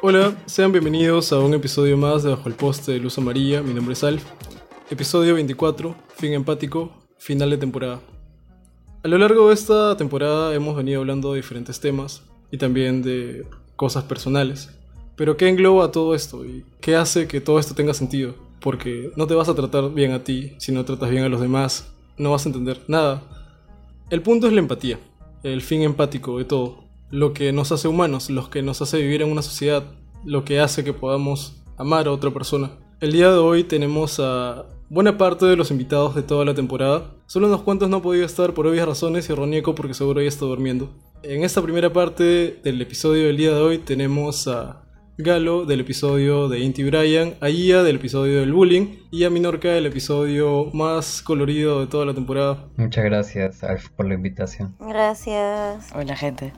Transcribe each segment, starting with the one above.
Hola, sean bienvenidos a un episodio más de Bajo el Poste de Luz Amarilla. Mi nombre es Alf. Episodio 24, fin empático, final de temporada. A lo largo de esta temporada hemos venido hablando de diferentes temas y también de cosas personales. Pero ¿qué engloba todo esto y qué hace que todo esto tenga sentido? Porque no te vas a tratar bien a ti si no tratas bien a los demás, no vas a entender nada. El punto es la empatía, el fin empático de todo lo que nos hace humanos, lo que nos hace vivir en una sociedad, lo que hace que podamos amar a otra persona. El día de hoy tenemos a buena parte de los invitados de toda la temporada. Solo unos cuantos no han podido estar por obvias razones y Ronieco porque seguro ya está durmiendo. En esta primera parte del episodio del día de hoy tenemos a Galo del episodio de Inti Brian, a Ia del episodio del bullying y a Minorca del episodio más colorido de toda la temporada. Muchas gracias, Alf, por la invitación. Gracias. Hola, gente.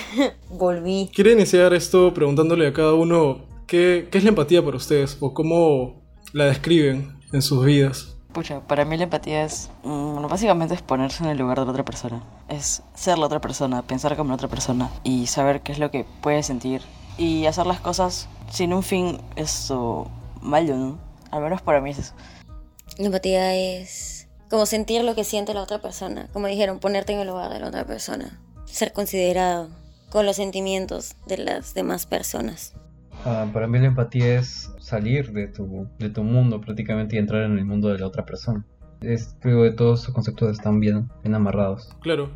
Volví. Quiero iniciar esto preguntándole a cada uno qué, qué es la empatía para ustedes o cómo la describen en sus vidas. Pucha, para mí la empatía es, mm, bueno, básicamente es ponerse en el lugar de la otra persona. Es ser la otra persona, pensar como la otra persona y saber qué es lo que puede sentir y hacer las cosas sin un fin esto malo, ¿no? Al menos para mí es eso. La empatía es como sentir lo que siente la otra persona. Como dijeron, ponerte en el lugar de la otra persona. Ser considerado con los sentimientos de las demás personas. Ah, para mí la empatía es salir de tu, de tu mundo prácticamente y entrar en el mundo de la otra persona. Es, creo que todos esos conceptos están bien, bien amarrados. Claro,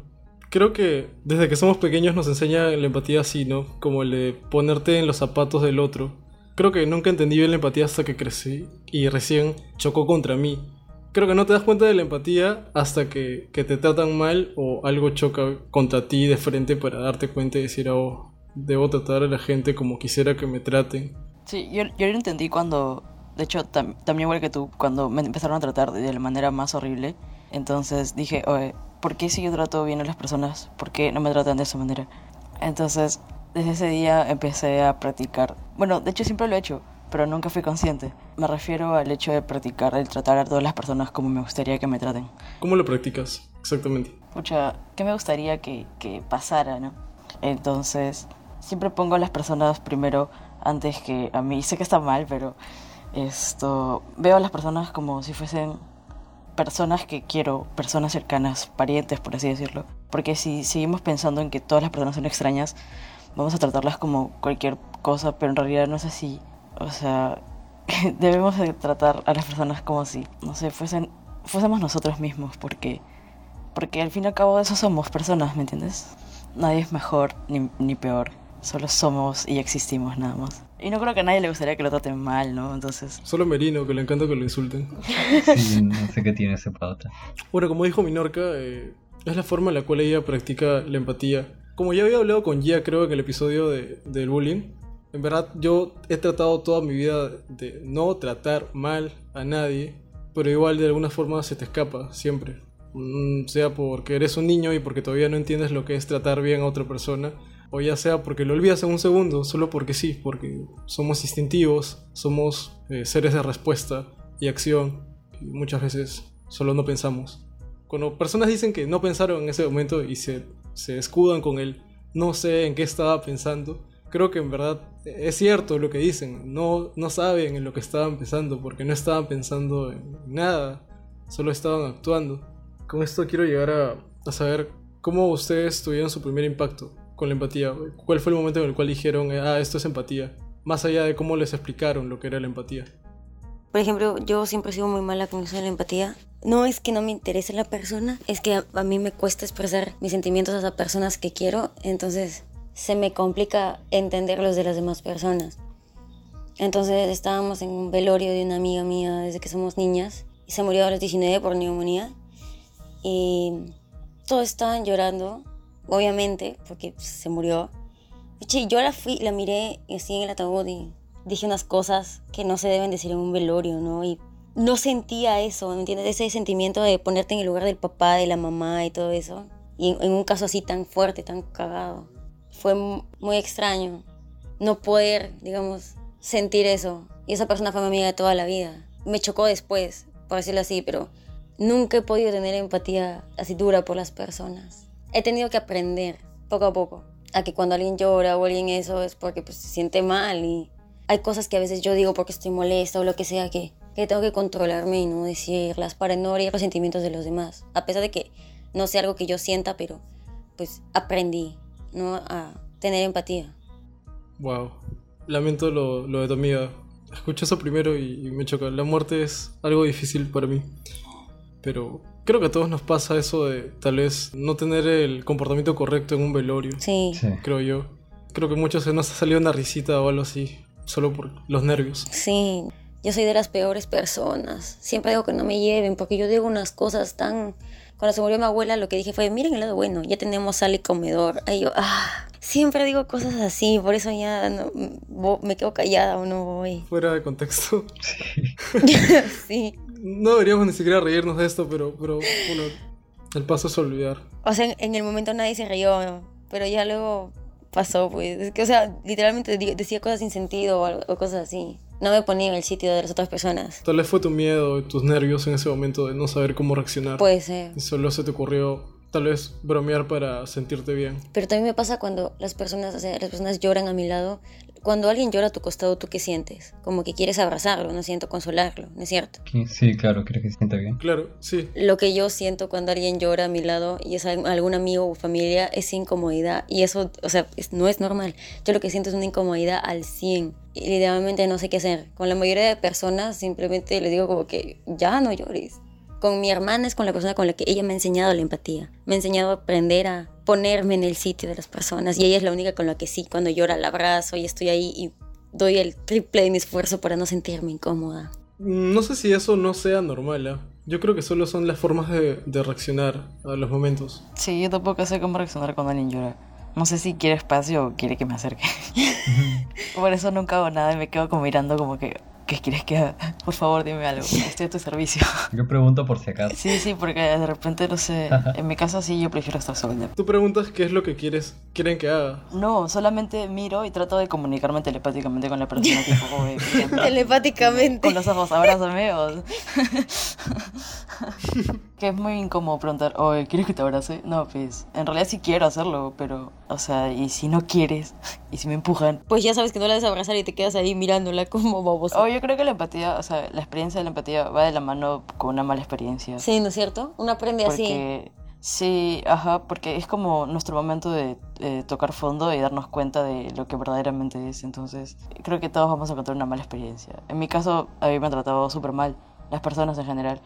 creo que desde que somos pequeños nos enseña la empatía así, ¿no? Como el de ponerte en los zapatos del otro. Creo que nunca entendí bien la empatía hasta que crecí y recién chocó contra mí. Creo que no te das cuenta de la empatía hasta que, que te tratan mal o algo choca contra ti de frente para darte cuenta y decir, oh, debo tratar a la gente como quisiera que me traten. Sí, yo, yo lo entendí cuando, de hecho, tam- también igual que tú, cuando me empezaron a tratar de la manera más horrible. Entonces dije, oye, ¿por qué si yo trato bien a las personas? ¿Por qué no me tratan de esa manera? Entonces, desde ese día empecé a practicar. Bueno, de hecho siempre lo he hecho, pero nunca fui consciente. Me refiero al hecho de practicar, el tratar a todas las personas como me gustaría que me traten. ¿Cómo lo practicas? Exactamente. Pucha, ¿qué me gustaría que, que pasara, no? Entonces, siempre pongo a las personas primero antes que a mí. Sé que está mal, pero esto veo a las personas como si fuesen personas que quiero, personas cercanas, parientes, por así decirlo. Porque si seguimos pensando en que todas las personas son extrañas, vamos a tratarlas como cualquier cosa, pero en realidad no es así. O sea, debemos de tratar a las personas como si, no sé, fuesen, fuésemos nosotros mismos, porque, porque al fin y al cabo eso somos personas, ¿me entiendes? Nadie es mejor ni, ni peor, solo somos y existimos nada más. Y no creo que a nadie le gustaría que lo traten mal, ¿no? Entonces, Solo Merino, que le encanta que lo insulten. Sí, no sé qué tiene ese pata. Bueno, como dijo Minorca, eh, es la forma en la cual ella practica la empatía. Como ya había hablado con Gia, creo, en el episodio de, del bullying, en verdad yo he tratado toda mi vida de no tratar mal a nadie, pero igual de alguna forma se te escapa, siempre. Mm, sea porque eres un niño y porque todavía no entiendes lo que es tratar bien a otra persona, o ya sea porque lo olvidas en un segundo, solo porque sí, porque somos instintivos, somos eh, seres de respuesta y acción, y muchas veces solo no pensamos. Cuando personas dicen que no pensaron en ese momento y se, se escudan con el no sé en qué estaba pensando, creo que en verdad es cierto lo que dicen, no, no saben en lo que estaban pensando, porque no estaban pensando en nada, solo estaban actuando. Con esto quiero llegar a, a saber cómo ustedes tuvieron su primer impacto con la empatía. ¿Cuál fue el momento en el cual dijeron, ah, esto es empatía? Más allá de cómo les explicaron lo que era la empatía. Por ejemplo, yo siempre he muy mala con eso de la empatía. No es que no me interese la persona, es que a, a mí me cuesta expresar mis sentimientos a las personas que quiero, entonces se me complica entender los de las demás personas. Entonces estábamos en un velorio de una amiga mía desde que somos niñas y se murió a los 19 por neumonía y todos estaban llorando, obviamente, porque se murió. Yo la fui, la miré así en el ataúd y dije unas cosas que no se deben decir en un velorio, ¿no? Y no sentía eso, ¿me entiendes? Ese sentimiento de ponerte en el lugar del papá, de la mamá y todo eso. Y en, en un caso así tan fuerte, tan cagado. Fue mu- muy extraño no poder, digamos, sentir eso. Y esa persona fue mi amiga de toda la vida. Me chocó después, por decirlo así, pero nunca he podido tener empatía así dura por las personas. He tenido que aprender poco a poco a que cuando alguien llora o alguien eso es porque pues, se siente mal y hay cosas que a veces yo digo porque estoy molesta o lo que sea que, que tengo que controlarme y no decirlas para no herir los sentimientos de los demás. A pesar de que no sea algo que yo sienta, pero pues aprendí ¿no? a tener empatía. Wow. Lamento lo, lo de tu amiga. Escucho eso primero y, y me choca. La muerte es algo difícil para mí. Pero creo que a todos nos pasa eso de tal vez no tener el comportamiento correcto en un velorio. Sí, Sí. Creo yo. Creo que muchos se nos ha salido una risita o algo así. Solo por los nervios. sí. Yo soy de las peores personas. Siempre digo que no me lleven porque yo digo unas cosas tan... Cuando se murió mi abuela lo que dije fue, miren el lado bueno, ya tenemos sala y comedor. Ahí yo, ah, siempre digo cosas así, por eso ya no- me quedo callada o no voy. Fuera de contexto. sí. No deberíamos ni siquiera reírnos de esto, pero, pero bueno, el paso es olvidar. O sea, en, en el momento nadie se rió, pero ya luego pasó, pues. Es que, o sea, literalmente decía cosas sin sentido o, algo- o cosas así. No me ponía en el sitio de las otras personas. Tal vez fue tu miedo y tus nervios en ese momento de no saber cómo reaccionar. Puede ser. Y solo se te ocurrió tal vez bromear para sentirte bien. Pero también me pasa cuando las personas, o sea, las personas lloran a mi lado. Cuando alguien llora a tu costado, ¿tú qué sientes? Como que quieres abrazarlo, no siento consolarlo, ¿no es cierto? Sí, claro, creo que se sienta bien. Claro, sí. Lo que yo siento cuando alguien llora a mi lado y es al- algún amigo o familia es incomodidad. Y eso, o sea, es- no es normal. Yo lo que siento es una incomodidad al 100. Y literalmente no sé qué hacer. Con la mayoría de personas simplemente les digo como que ya no llores. Con mi hermana es con la persona con la que ella me ha enseñado la empatía. Me ha enseñado a aprender a ponerme en el sitio de las personas. Y ella es la única con la que sí, cuando llora la abrazo y estoy ahí y doy el triple de mi esfuerzo para no sentirme incómoda. No sé si eso no sea normal, ¿ah? Yo creo que solo son las formas de, de reaccionar a los momentos. Sí, yo tampoco sé cómo reaccionar cuando alguien llora. No sé si quiere espacio o quiere que me acerque. Por eso nunca hago nada y me quedo como mirando como que, ¿qué quieres que haga? Por favor, dime algo. Estoy a tu servicio. Yo pregunto por si acaso. Sí, sí, porque de repente, no sé, en mi caso sí yo prefiero estar sola. Tú preguntas qué es lo que quieres, quieren que haga. No, solamente miro y trato de comunicarme telepáticamente con la persona tipo, "Oye, por ejemplo, Telepáticamente. con los ojos, abrázame o... que es muy incómodo preguntar, oye, ¿quieres que te abrace? No, pues, en realidad sí quiero hacerlo, pero, o sea, y si no quieres, y si me empujan... Pues ya sabes que no la debes abrazar y te quedas ahí mirándola como babosa. Oh, yo creo que la empatía, o sea, la experiencia de la empatía va de la mano con una mala experiencia. Sí, ¿no es cierto? Uno aprende así. Sí, ajá, porque es como nuestro momento de eh, tocar fondo y darnos cuenta de lo que verdaderamente es. Entonces, creo que todos vamos a encontrar una mala experiencia. En mi caso, a mí me han tratado súper mal, las personas en general.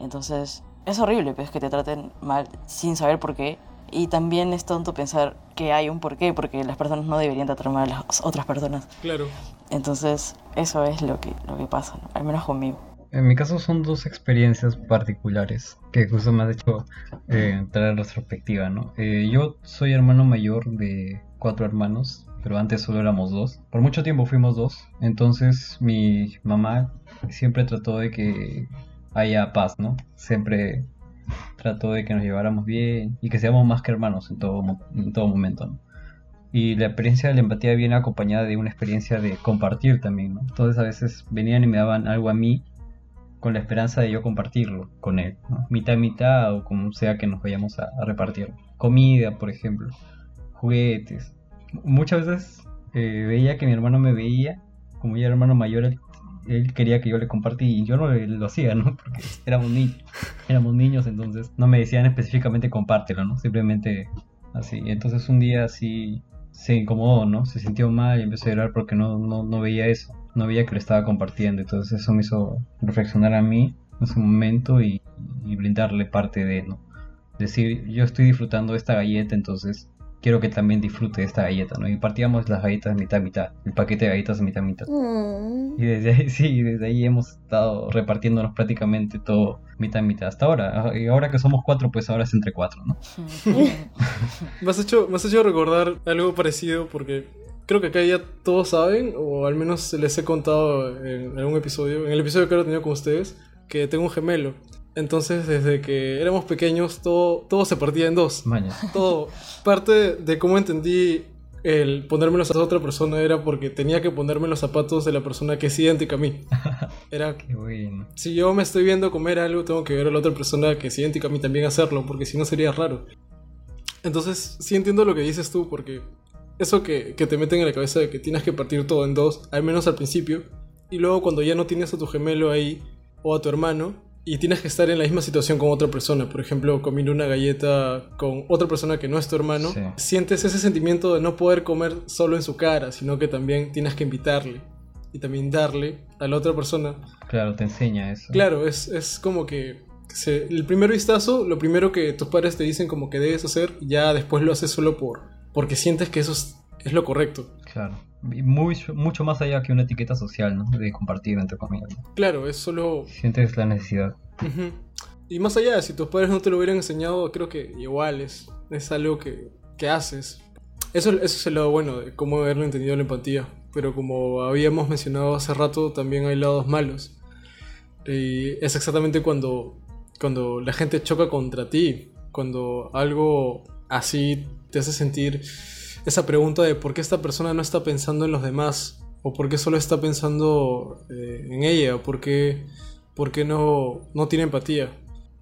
Entonces, es horrible, pues, que te traten mal sin saber por qué. Y también es tonto pensar que hay un porqué, porque las personas no deberían tratar mal a las otras personas. Claro. Entonces, eso es lo que, lo que pasa, ¿no? al menos conmigo. En mi caso son dos experiencias particulares que justo me has hecho eh, entrar en retrospectiva, ¿no? Eh, yo soy hermano mayor de cuatro hermanos, pero antes solo éramos dos. Por mucho tiempo fuimos dos, entonces mi mamá siempre trató de que haya paz, ¿no? Siempre trató de que nos lleváramos bien y que seamos más que hermanos en todo, mo- en todo momento, ¿no? Y la experiencia de la empatía viene acompañada de una experiencia de compartir también, ¿no? Entonces a veces venían y me daban algo a mí con la esperanza de yo compartirlo con él, ¿no? mitad mitad o como sea que nos vayamos a, a repartir. Comida, por ejemplo, juguetes. Muchas veces eh, veía que mi hermano me veía, como ya era hermano mayor, él, él quería que yo le compartí y yo no lo hacía, ¿no? Porque éramos niños, éramos niños, entonces no me decían específicamente compártelo, ¿no? Simplemente así. Entonces un día así se incomodó, ¿no? Se sintió mal y empezó a llorar porque no, no, no veía eso, no veía que lo estaba compartiendo. Entonces eso me hizo reflexionar a mí en ese momento y, y brindarle parte de, ¿no? Decir, yo estoy disfrutando esta galleta, entonces quiero que también disfrute de esta galleta, ¿no? Y partíamos las galletas mitad mitad, el paquete de galletas mitad mitad. Mm. Y desde ahí, sí, desde ahí hemos estado repartiéndonos prácticamente todo mitad mitad hasta ahora. Y ahora que somos cuatro, pues ahora es entre cuatro, ¿no? Me has, hecho, me has hecho recordar algo parecido porque creo que acá ya todos saben, o al menos les he contado en algún episodio, en el episodio que ahora he tenido con ustedes, que tengo un gemelo. Entonces, desde que éramos pequeños, todo, todo se partía en dos. Maña. Todo. Parte de cómo entendí el ponerme los zapatos de otra persona era porque tenía que ponerme los zapatos de la persona que es idéntica a mí. Era, Qué bueno. si yo me estoy viendo comer algo, tengo que ver a la otra persona que es idéntica a mí también hacerlo, porque si no sería raro. Entonces, sí entiendo lo que dices tú, porque eso que, que te meten en la cabeza de que tienes que partir todo en dos, al menos al principio, y luego cuando ya no tienes a tu gemelo ahí, o a tu hermano, y tienes que estar en la misma situación con otra persona, por ejemplo, comiendo una galleta con otra persona que no es tu hermano, Sí. sientes ese sentimiento de no poder comer solo en su cara, sino que también tienes que invitarle y también darle a la otra persona Claro, te enseña eso. Claro, es, es como que se- el primer vistazo, lo primero que tus padres te dicen como que debes hacer, ya después lo haces solo por porque sientes que eso es, es lo correcto. Claro. Y mucho, más allá que una etiqueta social, ¿no? De compartir, entre comillas. ¿no? Claro, es solo... Sientes la necesidad. Y más allá, si tus padres no te lo hubieran enseñado, creo que igual es, es algo que, que haces. Eso, eso es el lado bueno de cómo haberlo entendido la empatía. Pero como habíamos mencionado hace rato, también hay lados malos. Y es exactamente cuando, cuando la gente choca contra ti. Cuando algo así te hace sentir esa pregunta de por qué esta persona no está pensando en los demás. O por qué solo está pensando eh, en ella. O por qué, por qué no, no tiene empatía.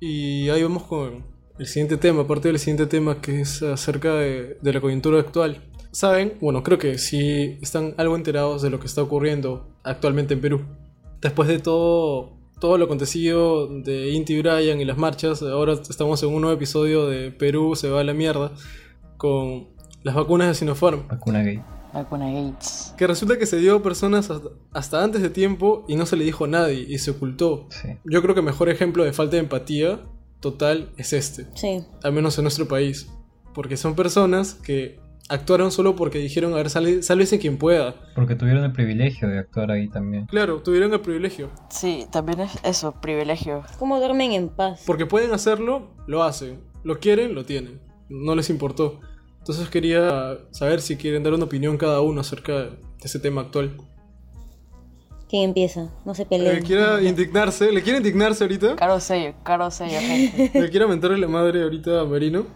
Y ahí vamos con el siguiente tema, parte del siguiente tema que es acerca de, la coyuntura actual. Saben, bueno, creo que sí están algo enterados de lo que está ocurriendo actualmente en Perú. Después de todo, todo lo acontecido de Inti Brian y las marchas, ahora estamos en un nuevo episodio de Perú se va a la mierda con las vacunas de Sinopharm. Vacuna gay. Vacuna Gates. Que resulta que se dio a personas hasta, antes de tiempo y no se le dijo a nadie y se ocultó. Sí. Yo creo que el mejor ejemplo de falta de empatía total es este, Sí. al menos en nuestro país. Porque son personas que actuaron solo porque dijeron, a ver, sal- sálvese quien pueda. Porque tuvieron el privilegio de actuar ahí también. Claro, tuvieron el privilegio. Sí, también es eso, privilegio. ¿Cómo duermen en paz? Porque pueden hacerlo, lo hacen. Lo quieren, lo tienen. No les importó. Entonces quería saber si quieren dar una opinión cada uno acerca de ese tema actual. ¿Quién empieza? No se ¿Le peleen. quiera indignarse? ¿Le quiere indignarse ahorita? Caro sello, caro sello, gente. ¿Le quiere mentarle la madre ahorita a Marino?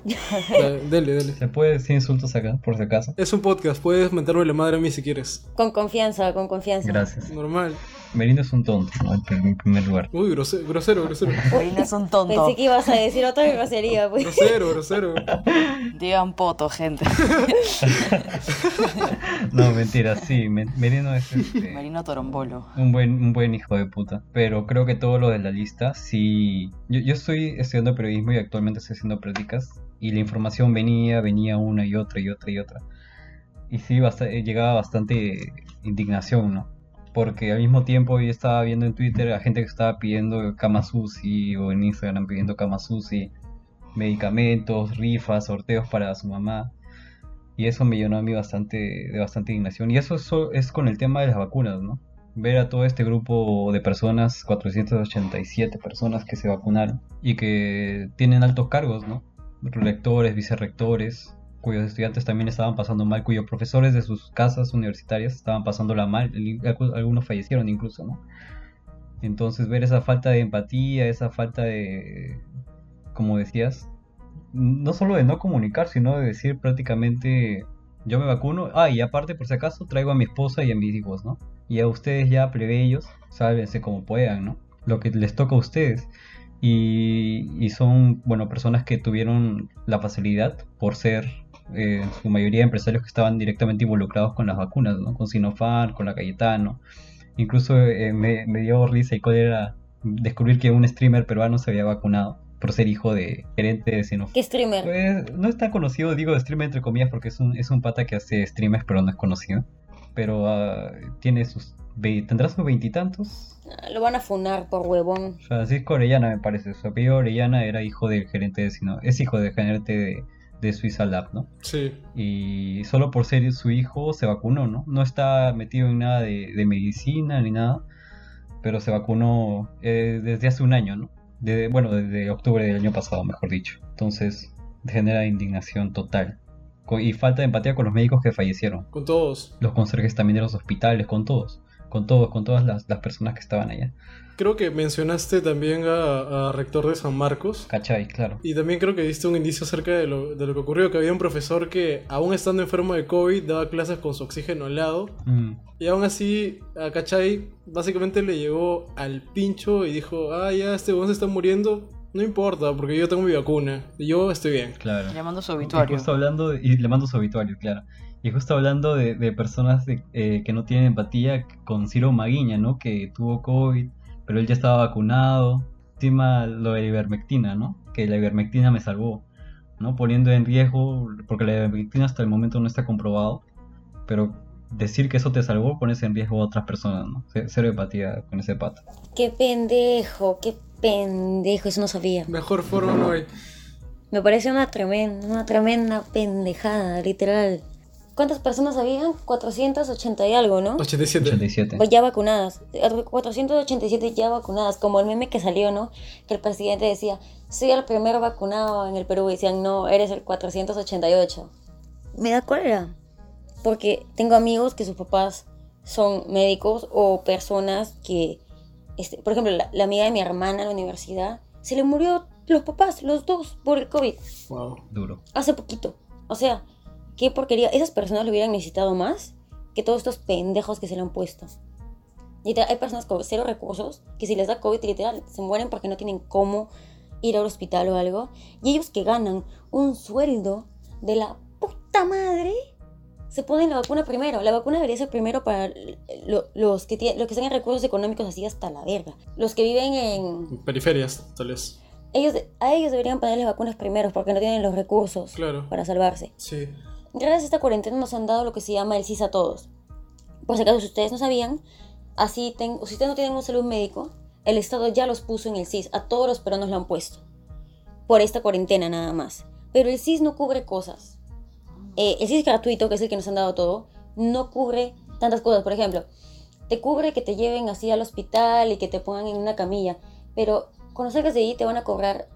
Da- Dele, dele. ¿Se puede decir insultos acá, por si acaso? Es un podcast, puedes mentarme la madre a mí si quieres. Con confianza, con confianza. Gracias. Normal. Merino es un tonto, ¿no? En pr- en primer lugar. Uy, grosero, grosero, grosero. Marino es un tonto. Pensé que ibas a decir otra grosería, pues. Grosero, grosero. Digan poto, gente. No, mentira, sí. Me- Merino es este, Marino Torombolo. un, buen, un buen hijo de puta. Pero creo que todo lo de la lista, sí. Yo, yo estoy estudiando periodismo y actualmente estoy haciendo prácticas. Y la información venía, venía una y otra y otra y otra. Y sí, bast- eh, llegaba bastante indignación, ¿no? Porque al mismo tiempo yo estaba viendo en Twitter a gente que estaba pidiendo Kama Sushi o en Instagram pidiendo Kama Sushi, medicamentos, rifas, sorteos para su mamá. Y eso me llenó a mí bastante, de bastante indignación. Y eso es, so- es con el tema de las vacunas, ¿no? Ver a todo este grupo de personas, 487 personas que se vacunaron y que tienen altos cargos, ¿no? Rectores, vicerrectores, cuyos estudiantes también estaban pasando mal, cuyos profesores de sus casas universitarias estaban pasándola mal, algunos fallecieron incluso, ¿no? Entonces ver esa falta de empatía, esa falta de, como decías, no solo de no comunicar, sino de decir prácticamente yo me vacuno, ah, y aparte por si acaso traigo a mi esposa y a mis hijos, ¿no? Y a ustedes ya plebeyos, sálvense como puedan, ¿no? Lo que les toca a ustedes. Y, y son, bueno, personas que tuvieron la facilidad por ser eh, en su mayoría empresarios que estaban directamente involucrados con las vacunas, ¿no? Con Sinopharm, con la Cayetano. Incluso eh, me, me dio risa y cólera descubrir que un streamer peruano se había vacunado por ser hijo de gerente de Sinopharm. ¿Qué streamer? Pues no es tan conocido, digo streamer entre comillas, porque es un, es un pata que hace streamers, pero no es conocido. Pero ah, tiene sus. ¿Tendrá sus veintitantos? Ah, Lo van a funar por huevón. Francisco Orellana, me parece. Su apellido Orellana era hijo del gerente de Sino. Es hijo del gerente de, de Suiza Lab, ¿no? Sí. Y solo por ser su hijo se vacunó, ¿no? No está metido en nada de, de medicina ni nada, pero se vacunó eh, desde hace un año, ¿no? Bueno, desde octubre del año pasado, mejor dicho. Entonces, genera indignación total. Co- Y falta de empatía con los médicos que fallecieron. Con todos. Los conserjes también de los hospitales, con todos. con todos, con todas las, las personas que estaban allá. Creo que mencionaste también a, a, Rector de San Marcos. ¿Cachai? Claro. Y también creo que diste un indicio acerca de lo, de lo que ocurrió, que había un profesor que, aún estando enfermo de COVID, daba clases con su oxígeno al lado. Mm. Y aún así, a Cachai básicamente le llegó al pincho y dijo, ah, ya, este weón se está muriendo, no importa, porque yo tengo mi vacuna. Yo estoy bien. Claro. Le mando su obituario. Y justo hablando, y le mando su obituario, claro. Y justo hablando de, de personas eh, que no tienen empatía, con Ciro Maguiña, ¿no? Que tuvo COVID pero él ya estaba vacunado. Encima lo de la ivermectina, ¿no? Que la ivermectina me salvó, ¿no? Poniendo en riesgo, porque la ivermectina hasta el momento no está comprobado, pero decir que eso te salvó pones en riesgo a otras personas, ¿no? Cero empatía con ese pato. Qué pendejo, qué pendejo, eso no sabía. Mejor forma no hay. Me parece una tremenda, una tremenda pendejada, literal. ¿Cuántas personas habían? 480 y algo, ¿no? 87. 87. Pues ya vacunadas. 487 ya vacunadas. Como el meme que salió, ¿no? Que el presidente decía, soy el primero vacunado en el Perú. Y decían, no, eres el 488. Me da cólera. Porque tengo amigos que sus papás son médicos o personas que, este, por ejemplo, la, la amiga de mi hermana en la universidad, se le murió los papás, los dos, por el COVID. Wow. Duro. Hace poquito. O sea, qué porquería. Esas personas lo hubieran necesitado más que todos estos pendejos que se le han puesto. Y hay personas con cero recursos que si les da COVID literal se mueren porque no tienen cómo ir al hospital o algo. Y ellos que ganan un sueldo de la puta madre se ponen la vacuna primero. La vacuna debería ser primero para los, que tienen, los que tengan recursos económicos así hasta la verga. Los que viven en... Periferias, tal vez. Ellos, a ellos deberían ponerles vacunas primero porque no tienen los recursos para salvarse. Sí. Gracias a esta cuarentena nos han dado lo que se llama el CIS a todos. Por si acaso, si ustedes no sabían, así si ustedes no tienen un salud médico, el Estado ya los puso en el CIS. A todos los peruanos lo han puesto. Por esta cuarentena nada más. Pero el CIS no cubre cosas. Eh, el CIS gratuito, que es el que nos han dado todo, no cubre tantas cosas. Por ejemplo, te cubre que te lleven así al hospital y que te pongan en una camilla. Pero cuando salgas de ahí te van a cobrar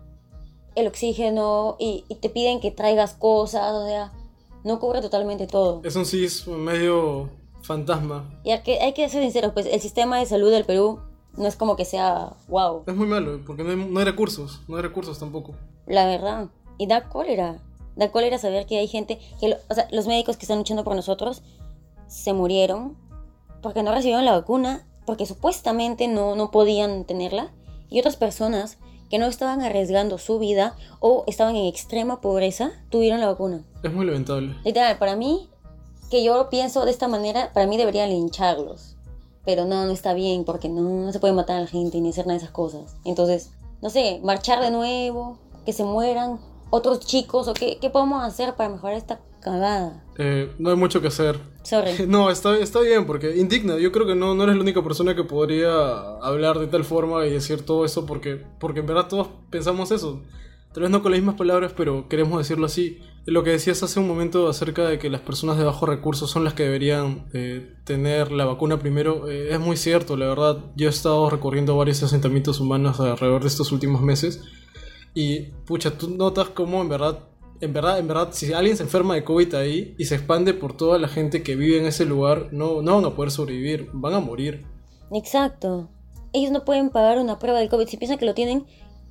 el oxígeno y, y te piden que traigas cosas. O sea, no cubre totalmente todo. Es un CIS medio fantasma. Y hay que, hay que ser sinceros, pues el sistema de salud del Perú no es como que sea wow. Es muy malo, porque no hay, no hay recursos, no hay recursos tampoco. La verdad. Y da cólera. Da cólera saber que hay gente, que o sea, los médicos que están luchando por nosotros se murieron porque no recibieron la vacuna, porque supuestamente no, no podían tenerla. Y otras personas que no estaban arriesgando su vida o estaban en extrema pobreza, tuvieron la vacuna. Es muy lamentable. Literal, para mí, que yo pienso de esta manera, para mí deberían lincharlos. Pero no, no está bien, porque no, no se puede matar a la gente ni hacer nada de esas cosas. Entonces, no sé, marchar de nuevo, que se mueran otros chicos, o qué, qué podemos hacer para mejorar esta cagada. Eh, no hay mucho que hacer. Sorry. No, está, está bien, porque indigna. Yo creo que no, no eres la única persona que podría hablar de tal forma y decir todo eso, porque, porque en verdad todos pensamos eso. Tal vez no con las mismas palabras, pero queremos decirlo así. Lo que decías hace un momento acerca de que las personas de bajos recursos son las que deberían eh, tener la vacuna primero, eh, es muy cierto, la verdad. Yo he estado recorriendo varios asentamientos humanos alrededor de estos últimos meses y, pucha, tú notas cómo en verdad en verdad, en verdad, si alguien se enferma de COVID ahí y se expande por toda la gente que vive en ese lugar, no, no van a poder sobrevivir, van a morir. Exacto. Ellos no pueden pagar una prueba del COVID si piensan que lo tienen.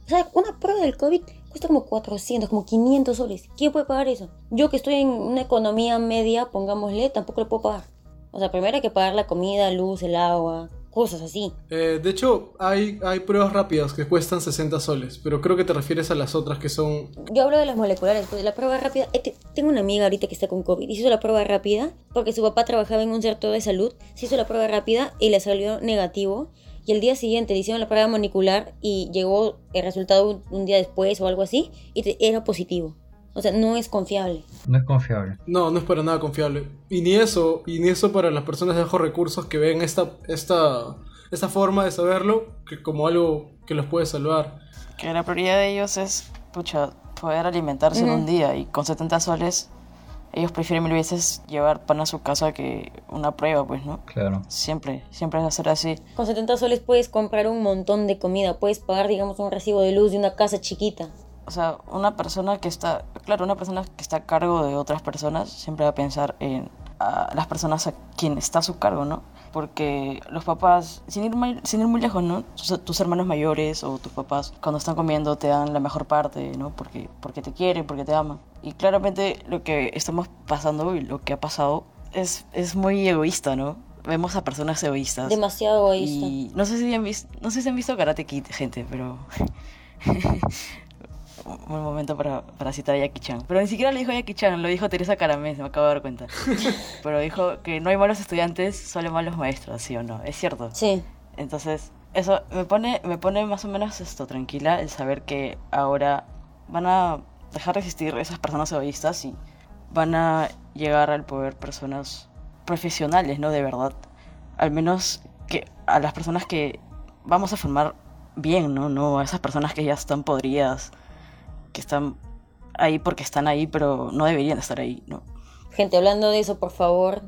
¿Sabes? Una prueba del COVID cuesta como 400, como 500 soles. ¿Quién puede pagar eso? Yo que estoy en una economía media, pongámosle, tampoco lo puedo pagar. O sea, primero hay que pagar la comida, luz, el agua, cosas así. Eh, de hecho, hay, hay pruebas rápidas que cuestan 60 soles, pero creo que te refieres a las otras que son... Yo hablo de las moleculares, pues la prueba rápida... Eh, tengo una amiga ahorita que está con COVID, hizo la prueba rápida porque su papá trabajaba en un sector de salud, se hizo la prueba rápida y le salió negativo. Y el día siguiente le hicieron la prueba molecular y llegó el resultado un, día después o algo así y era positivo. O sea, no es confiable. No es confiable. No, no es para nada confiable. Y ni eso, y ni eso para las personas de bajos recursos que ven esta, esta, esta forma de saberlo que como algo que los puede salvar. Que la prioridad de ellos es, pucha, poder alimentarse en un día y con 70 soles ellos prefieren mil veces llevar pan a su casa que una prueba, pues, ¿no? Claro. Siempre, siempre a ser así. Con 70 soles puedes comprar un montón de comida, puedes pagar, digamos, un recibo de luz de una casa chiquita o sea, una persona que está, claro, una persona que está a cargo de otras personas siempre va a pensar en a las personas a quien está a su cargo, ¿no? Porque los papás, sin ir, muy, sin ir muy lejos, ¿no? Tus, tus, hermanos mayores o tus papás, cuando están comiendo, te dan la mejor parte, ¿no? Porque, porque te quieren, porque te aman. Y claramente lo que estamos pasando y lo que ha pasado es, es muy egoísta, ¿no? Vemos a personas egoístas. Demasiado egoísta. Y no sé si han visto, no sé si han visto Karate Kid, gente, pero un buen momento para, para citar a Jackie Chan. Pero ni siquiera lo dijo Jackie Chan, lo dijo Teresa Caramés, me acabo de dar cuenta. Pero dijo que no hay malos estudiantes, solo malos maestros, ¿sí o no? Es cierto. Sí. Entonces, eso me pone, me pone más o menos esto tranquila el saber que ahora van a dejar de existir esas personas egoístas y van a llegar al poder personas profesionales, ¿no? De verdad. Al menos que a las personas que vamos a formar bien, ¿no? No a esas personas que ya están podridas, que están ahí porque están ahí, pero no deberían estar ahí, ¿no? Gente, hablando de eso, por favor,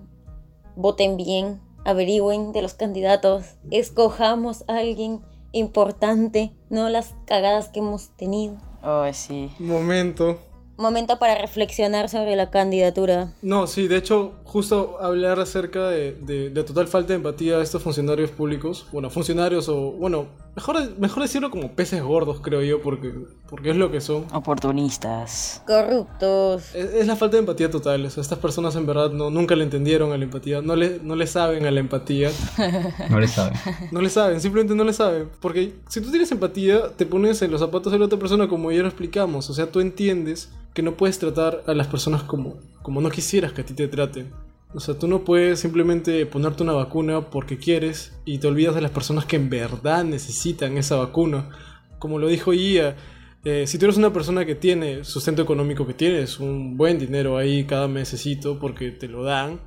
voten bien, averigüen de los candidatos, escojamos a alguien importante, no las cagadas que hemos tenido. Oh, sí. Momento. Momento para reflexionar sobre la candidatura. No, sí, de hecho, justo hablar acerca de, de, de total falta de empatía de estos funcionarios públicos, bueno, funcionarios o, bueno, mejor, mejor decirlo como peces gordos, creo yo, porque, porque es lo que son. Oportunistas. Corruptos. Es, es la falta de empatía total, o sea, estas personas en verdad no, nunca le entendieron a la empatía, no le, no le saben a la empatía. No le saben. No le saben, simplemente no le saben. Porque si tú tienes empatía, te pones en los zapatos de la otra persona como ya lo explicamos, o sea, tú entiendes que no puedes tratar a las personas como, como no quisieras que a ti te traten. O sea, tú no puedes simplemente ponerte una vacuna porque quieres y te olvidas de las personas que en verdad necesitan esa vacuna. Como lo dijo Ia, eh, si tú eres una persona que tiene sustento económico, que tienes un buen dinero ahí cada mesecito porque te lo dan,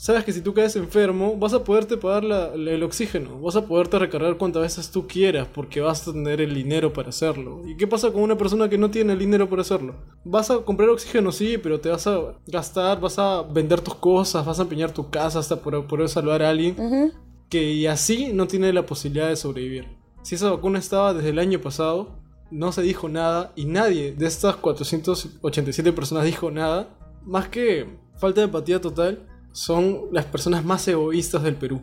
sabes que si tú caes enfermo, vas a poderte pagar la, la, el oxígeno, vas a poderte recargar cuantas veces tú quieras, porque vas a tener el dinero para hacerlo. ¿Y qué pasa con una persona que no tiene el dinero para hacerlo? Vas a comprar oxígeno, sí, pero te vas a gastar, vas a vender tus cosas, vas a empeñar tu casa hasta por poder salvar a alguien Uh -huh. que y así no tiene la posibilidad de sobrevivir. Si esa vacuna estaba desde el año pasado, no se dijo nada y nadie de estas 487 personas dijo nada, más que falta de empatía total son las personas más egoístas del Perú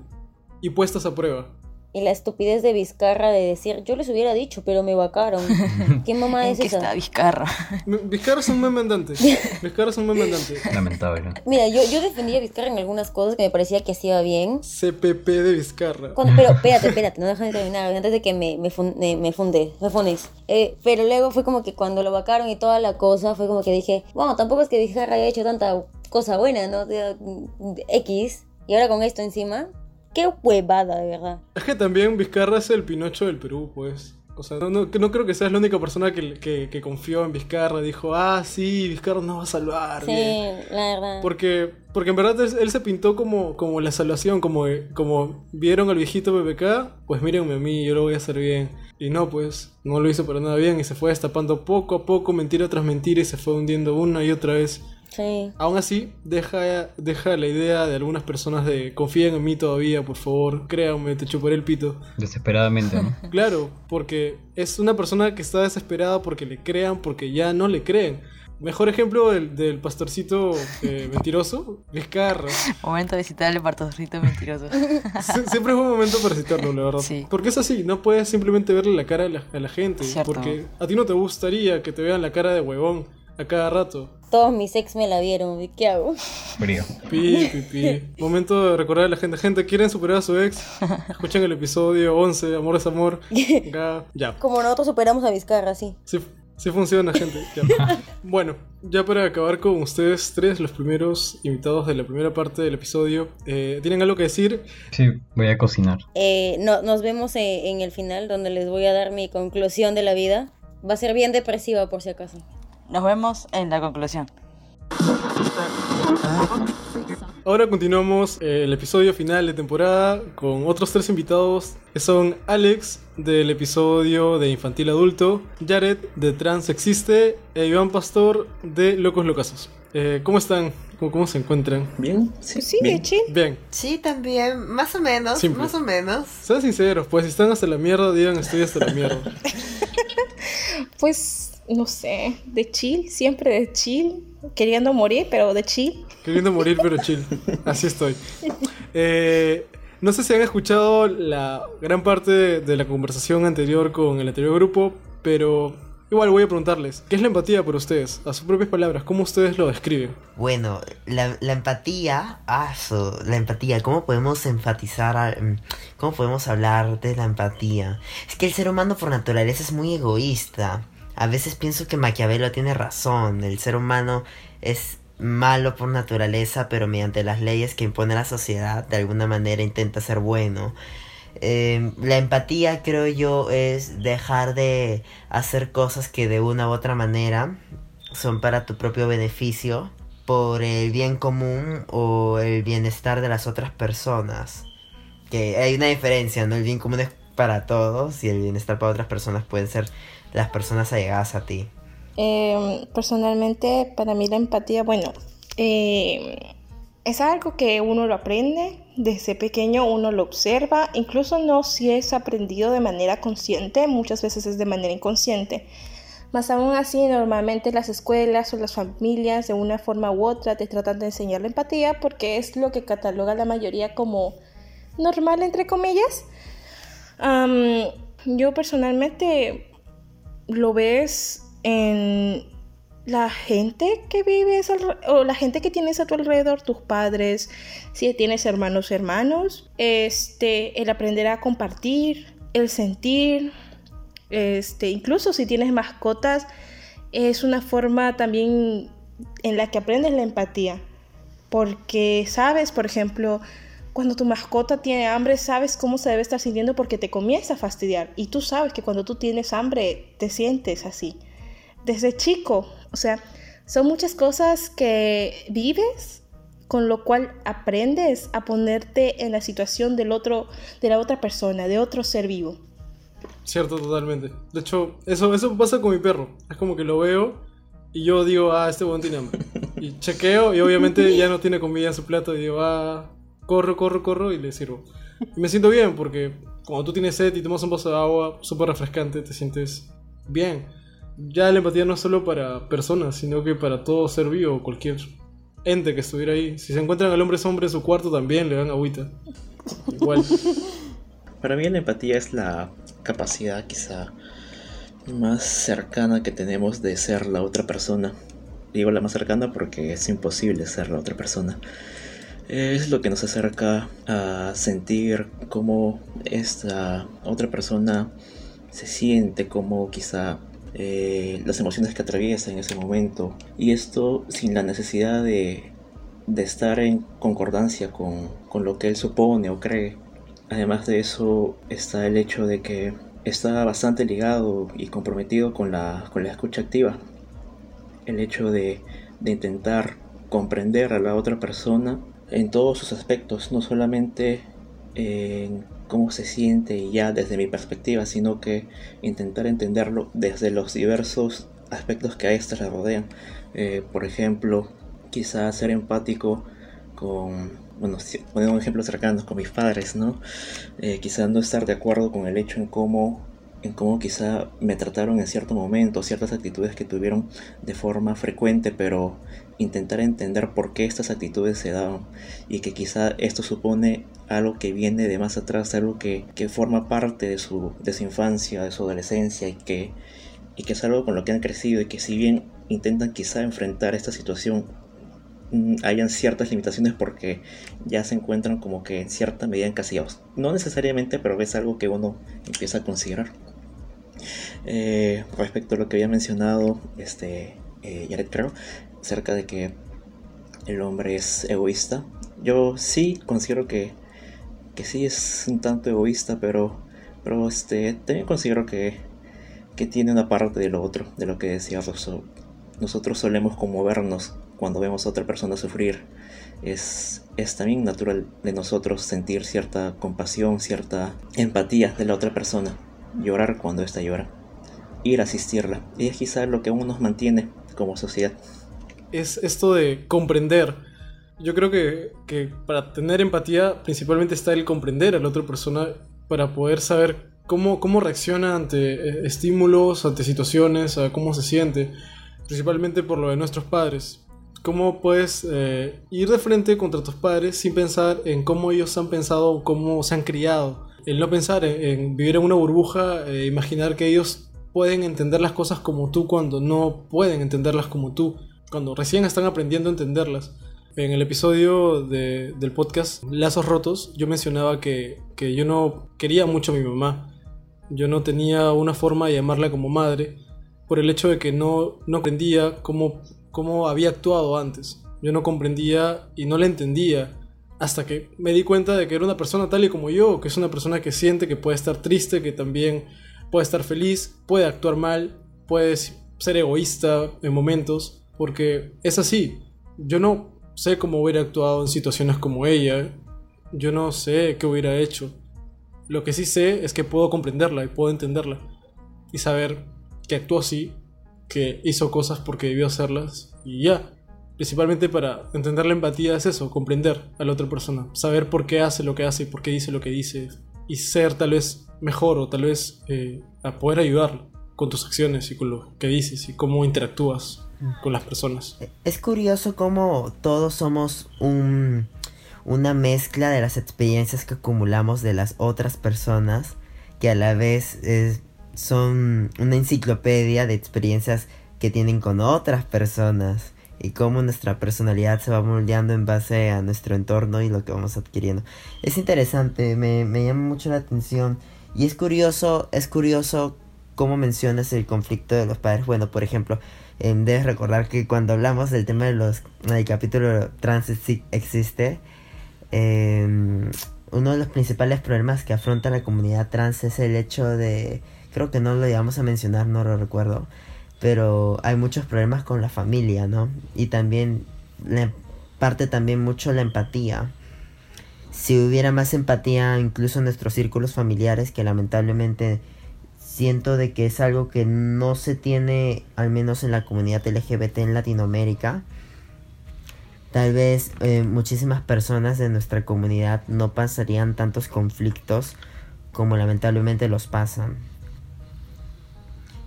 y puestas a prueba. Y la estupidez de Vizcarra de decir, yo les hubiera dicho, pero me vacaron. ¿Qué mamá es ¿En qué esa? está Vizcarra? Vizcarra es un meme andante. Vizcarra es un meme andante. Lamentable. Mira, yo, yo defendía a Vizcarra en algunas cosas que me parecía que hacía bien. CPP de Vizcarra. Cuando- pero espérate, espérate, no dejan de terminar antes de que me, me, fun- me, me funde, me fundes. Eh, pero luego fue como que cuando lo vacaron y toda la cosa, fue como que dije, bueno, tampoco es que Vizcarra haya hecho tanta cosa buena, ¿no? Sea, X. Y ahora con esto encima, qué huevada, de verdad. Es que también Vizcarra es el Pinocho del Perú, pues. O sea, no, no, no creo que seas la única persona que, que, que confió en Vizcarra. Dijo, ah, sí, Vizcarra nos va a salvar. Sí, bien". la verdad. Porque, porque en verdad él, él se pintó como, como la salvación, como, como vieron al viejito PPK, pues mírenme a mí, yo lo voy a hacer bien. Y no, pues, no lo hizo para nada bien y se fue destapando poco a poco, mentira tras mentira y se fue hundiendo una y otra vez. Sí. Aún así, deja, deja la idea de algunas personas de confíen en mí todavía, por favor, créanme, te chuparé el pito. Desesperadamente, ¿no? Claro, porque es una persona que está desesperada porque le crean, porque ya no le creen. Mejor ejemplo del, del pastorcito eh, mentiroso, Vizcarra. Momento de citarle pastorcito mentiroso. Sie- Siempre es un momento para citarlo, la verdad. Sí. Porque es así, no puedes simplemente verle la cara a la, a la gente. Cierto. Porque a ti no te gustaría que te vean la cara de huevón a cada rato. Todos mis ex me la vieron, ¿y ¿qué hago? Frío. Pi, pi, pi. Momento de recordar a la gente. Gente, ¿quieren superar a su ex? Escuchen el episodio 11, Amor es Amor. Ya. ya. Como nosotros superamos a Vizcarra, sí. Sí, sí funciona, gente. Ya. Bueno, ya para acabar con ustedes tres, los primeros invitados de la primera parte del episodio, eh, ¿tienen algo que decir? Sí, voy a cocinar. Eh, no, nos vemos eh, en el final donde les voy a dar mi conclusión de la vida. Va a ser bien depresiva por si acaso. Nos vemos en la conclusión. Ahora continuamos eh, el episodio final de temporada con otros tres invitados que son Alex del episodio de Infantil Adulto, Jared de Trans Existe e Iván Pastor de Locos Locazos. Eh, ¿Cómo están? ¿Cómo, cómo se encuentran? ¿Bien? Sí, sí, Bien. chill. Bien, Sí, también, más o menos, Simple. más o menos. sean sinceros, pues si están hasta la mierda, digan estoy hasta la mierda. Pues no sé, de chill, siempre de chill, queriendo morir, pero de chill. Queriendo morir, pero chill. Así estoy. Eh, no sé si han escuchado la gran parte de la conversación anterior con el anterior grupo, pero igual voy a preguntarles, ¿qué es la empatía por ustedes? A sus propias palabras, ¿cómo ustedes lo describen? Bueno, la, la empatía, ah, so, la empatía, ¿cómo podemos enfatizar, a- mm, cómo podemos hablar de la empatía? Es que el ser humano por naturaleza es muy egoísta. A veces pienso que Maquiavelo tiene razón, el ser humano es malo por naturaleza, pero mediante las leyes que impone la sociedad, de alguna manera intenta ser bueno. Eh, la empatía, creo yo, es dejar de hacer cosas que de una u otra manera son para tu propio beneficio, por el bien común o el bienestar de las otras personas. Que hay una diferencia, ¿no? El bien común es para todos y el bienestar para otras personas pueden ser las personas allegadas a ti. Eh, personalmente, para mí la empatía, bueno, eh, es algo que uno lo aprende desde pequeño, uno lo observa, incluso no si es aprendido de manera consciente, muchas veces es de manera inconsciente. Más aún así, normalmente las escuelas o las familias de una forma u otra te tratan de enseñar la empatía porque es lo que cataloga la mayoría como normal, entre comillas. Yo personalmente lo ves en la gente que vives o la gente que tienes a tu alrededor, tus padres, si tienes hermanos, hermanos, este, el aprender a compartir, el sentir, este, incluso si tienes mascotas, es una forma también en la que aprendes la empatía. Porque sabes, por ejemplo, cuando tu mascota tiene hambre, sabes cómo se debe estar sintiendo porque te comienza a fastidiar. Y tú sabes que cuando tú tienes hambre, te sientes así. Desde chico, o sea, son muchas cosas que vives, con lo cual aprendes a ponerte en la situación del otro, de la otra persona, de otro ser vivo. Cierto, totalmente. De hecho, eso, eso pasa con mi perro. Es como que lo veo y yo digo, ah, este buen tiene hambre. Y chequeo y obviamente ya no tiene comida en su plato y digo, ah, corro, corro, corro y le sirvo. Me siento bien porque cuando tú tienes sed y tomas un vaso de agua súper refrescante, te sientes bien. Ya la empatía no es solo para personas, sino que para todo ser vivo, cualquier ente que estuviera ahí. Si se encuentran al hombre sombra en su cuarto, también le dan agüita. Igual. Para mí la empatía es la capacidad quizá más cercana que tenemos de ser la otra persona. Digo la más cercana porque es imposible ser la otra persona. Es lo que nos acerca a sentir cómo esta otra persona se siente, cómo quizá eh, las emociones que atraviesa en ese momento. Y esto sin la necesidad de, de estar en concordancia con, con lo que él supone o cree. Además de eso está el hecho de que está bastante ligado y comprometido con la, con la escucha activa. El hecho de, de intentar comprender a la otra persona en todos sus aspectos, no solamente en cómo se siente ya desde mi perspectiva, sino que intentar entenderlo desde los diversos aspectos que a ésta le rodean. Eh, por ejemplo, quizás ser empático con, bueno, si- poniendo un ejemplo cercano con mis padres, ¿no? Eh, quizás no estar de acuerdo con el hecho en cómo, en cómo quizá me trataron en cierto momento, ciertas actitudes que tuvieron de forma frecuente, pero intentar entender por qué estas actitudes se daban y que quizá esto supone algo que viene de más atrás, algo que, que forma parte de su, de su infancia, de su adolescencia y que, y que es algo con lo que han crecido y que si bien intentan quizá enfrentar esta situación mm, hayan ciertas limitaciones porque ya se encuentran como que en cierta medida encasillados. No necesariamente, pero es algo que uno empieza a considerar. Eh, respecto a lo que había mencionado este eh, Jared creo acerca de que el hombre es egoísta. Yo sí considero que, que sí es un tanto egoísta, pero, pero este, también considero que, que tiene una parte de lo otro, de lo que decía Rosso. Nosotros solemos conmovernos cuando vemos a otra persona sufrir. Es, es también natural de nosotros sentir cierta compasión, cierta empatía de la otra persona. Llorar cuando ésta llora. Ir a asistirla. Y es quizá lo que aún nos mantiene como sociedad. Es esto de comprender. Yo creo que, que para tener empatía principalmente está el comprender a la otra persona para poder saber cómo, cómo reacciona ante eh, estímulos, ante situaciones, a cómo se siente, principalmente por lo de nuestros padres. ¿Cómo puedes eh, ir de frente contra tus padres sin pensar en cómo ellos han pensado cómo se han criado? El no pensar en, vivir en una burbuja, e imaginar que ellos pueden entender las cosas como tú cuando no pueden entenderlas como tú, cuando recién están aprendiendo a entenderlas. En el episodio del podcast Lazos Rotos, yo mencionaba que, que yo no quería mucho a mi mamá. Yo no tenía una forma de llamarla como madre por el hecho de que no, no aprendía cómo cómo había actuado antes. Yo no comprendía y no le entendía hasta que me di cuenta de que era una persona tal y como yo, que es una persona que siente que puede estar triste, que también puede estar feliz, puede actuar mal, puede ser egoísta en momentos, porque es así. Yo no sé cómo hubiera actuado en situaciones como ella, yo no sé qué hubiera hecho. Lo que sí sé es que puedo comprenderla y puedo entenderla y saber que actuó así que hizo cosas porque debió hacerlas y ya. Principalmente para entender la empatía es eso, comprender a la otra persona, saber por qué hace lo que hace y por qué dice lo que dice y ser tal vez mejor o tal vez eh, a poder ayudarlo con tus acciones y con lo que dices y cómo interactúas con las personas. Es curioso cómo todos somos un, una mezcla de las experiencias que acumulamos de las otras personas que a la vez son una enciclopedia de experiencias que tienen con otras personas y cómo nuestra personalidad se va moldeando en base a nuestro entorno y lo que vamos adquiriendo. Es interesante, me, llama mucho la atención y es curioso, es curioso cómo mencionas el conflicto de los padres. Bueno, por ejemplo, debes recordar que cuando hablamos del tema de los, del capítulo trans existe, em, uno de los principales problemas que afronta la comunidad trans es el hecho de creo que no lo íbamos a mencionar, no lo recuerdo, pero hay muchos problemas con la familia, ¿no? Y también le parte también mucho la empatía. Si hubiera más empatía incluso en nuestros círculos familiares, que lamentablemente siento de que es algo que no se tiene, al menos en la comunidad LGBT en Latinoamérica, tal vez eh, muchísimas personas de nuestra comunidad no pasarían tantos conflictos como lamentablemente los pasan.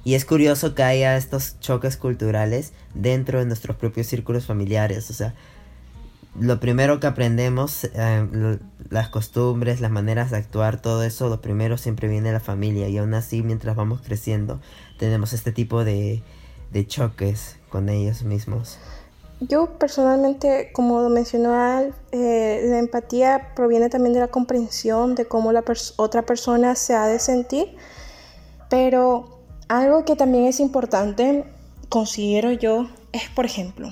Y es curioso que haya estos choques culturales dentro de nuestros propios círculos familiares. O sea, lo primero que aprendemos, eh, las costumbres, las maneras de actuar, todo eso, lo primero siempre viene de la familia. Y aún así, mientras vamos creciendo, tenemos este tipo de, de choques con ellos mismos. Yo personalmente, como mencionó Al, eh, la empatía proviene también de la comprensión de cómo la otra persona se ha de sentir, pero algo que también es importante, considero yo, es, por ejemplo,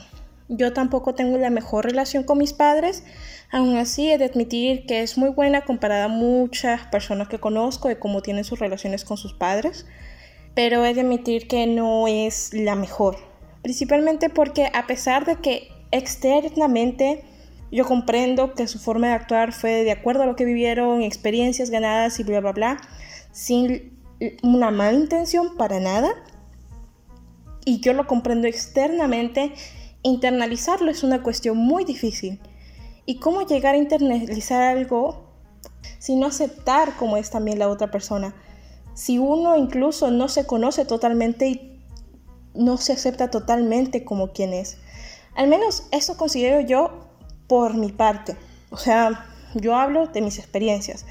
yo tampoco tengo la mejor relación con mis padres, aún así he de admitir que es muy buena comparada a muchas personas que conozco de cómo tienen sus relaciones con sus padres, pero he de admitir que no es la mejor, principalmente porque a pesar de que externamente yo comprendo que su forma de actuar fue de acuerdo a lo que vivieron, experiencias ganadas y bla, bla, bla, sin una mala intención para nada y yo lo comprendo externamente, internalizarlo es una cuestión muy difícil. ¿Y cómo llegar a internalizar algo si no aceptar cómo es también la otra persona? Si uno incluso no se conoce totalmente y no se acepta totalmente como quien es. Al menos eso considero yo por mi parte. O sea, yo hablo de mis experiencias.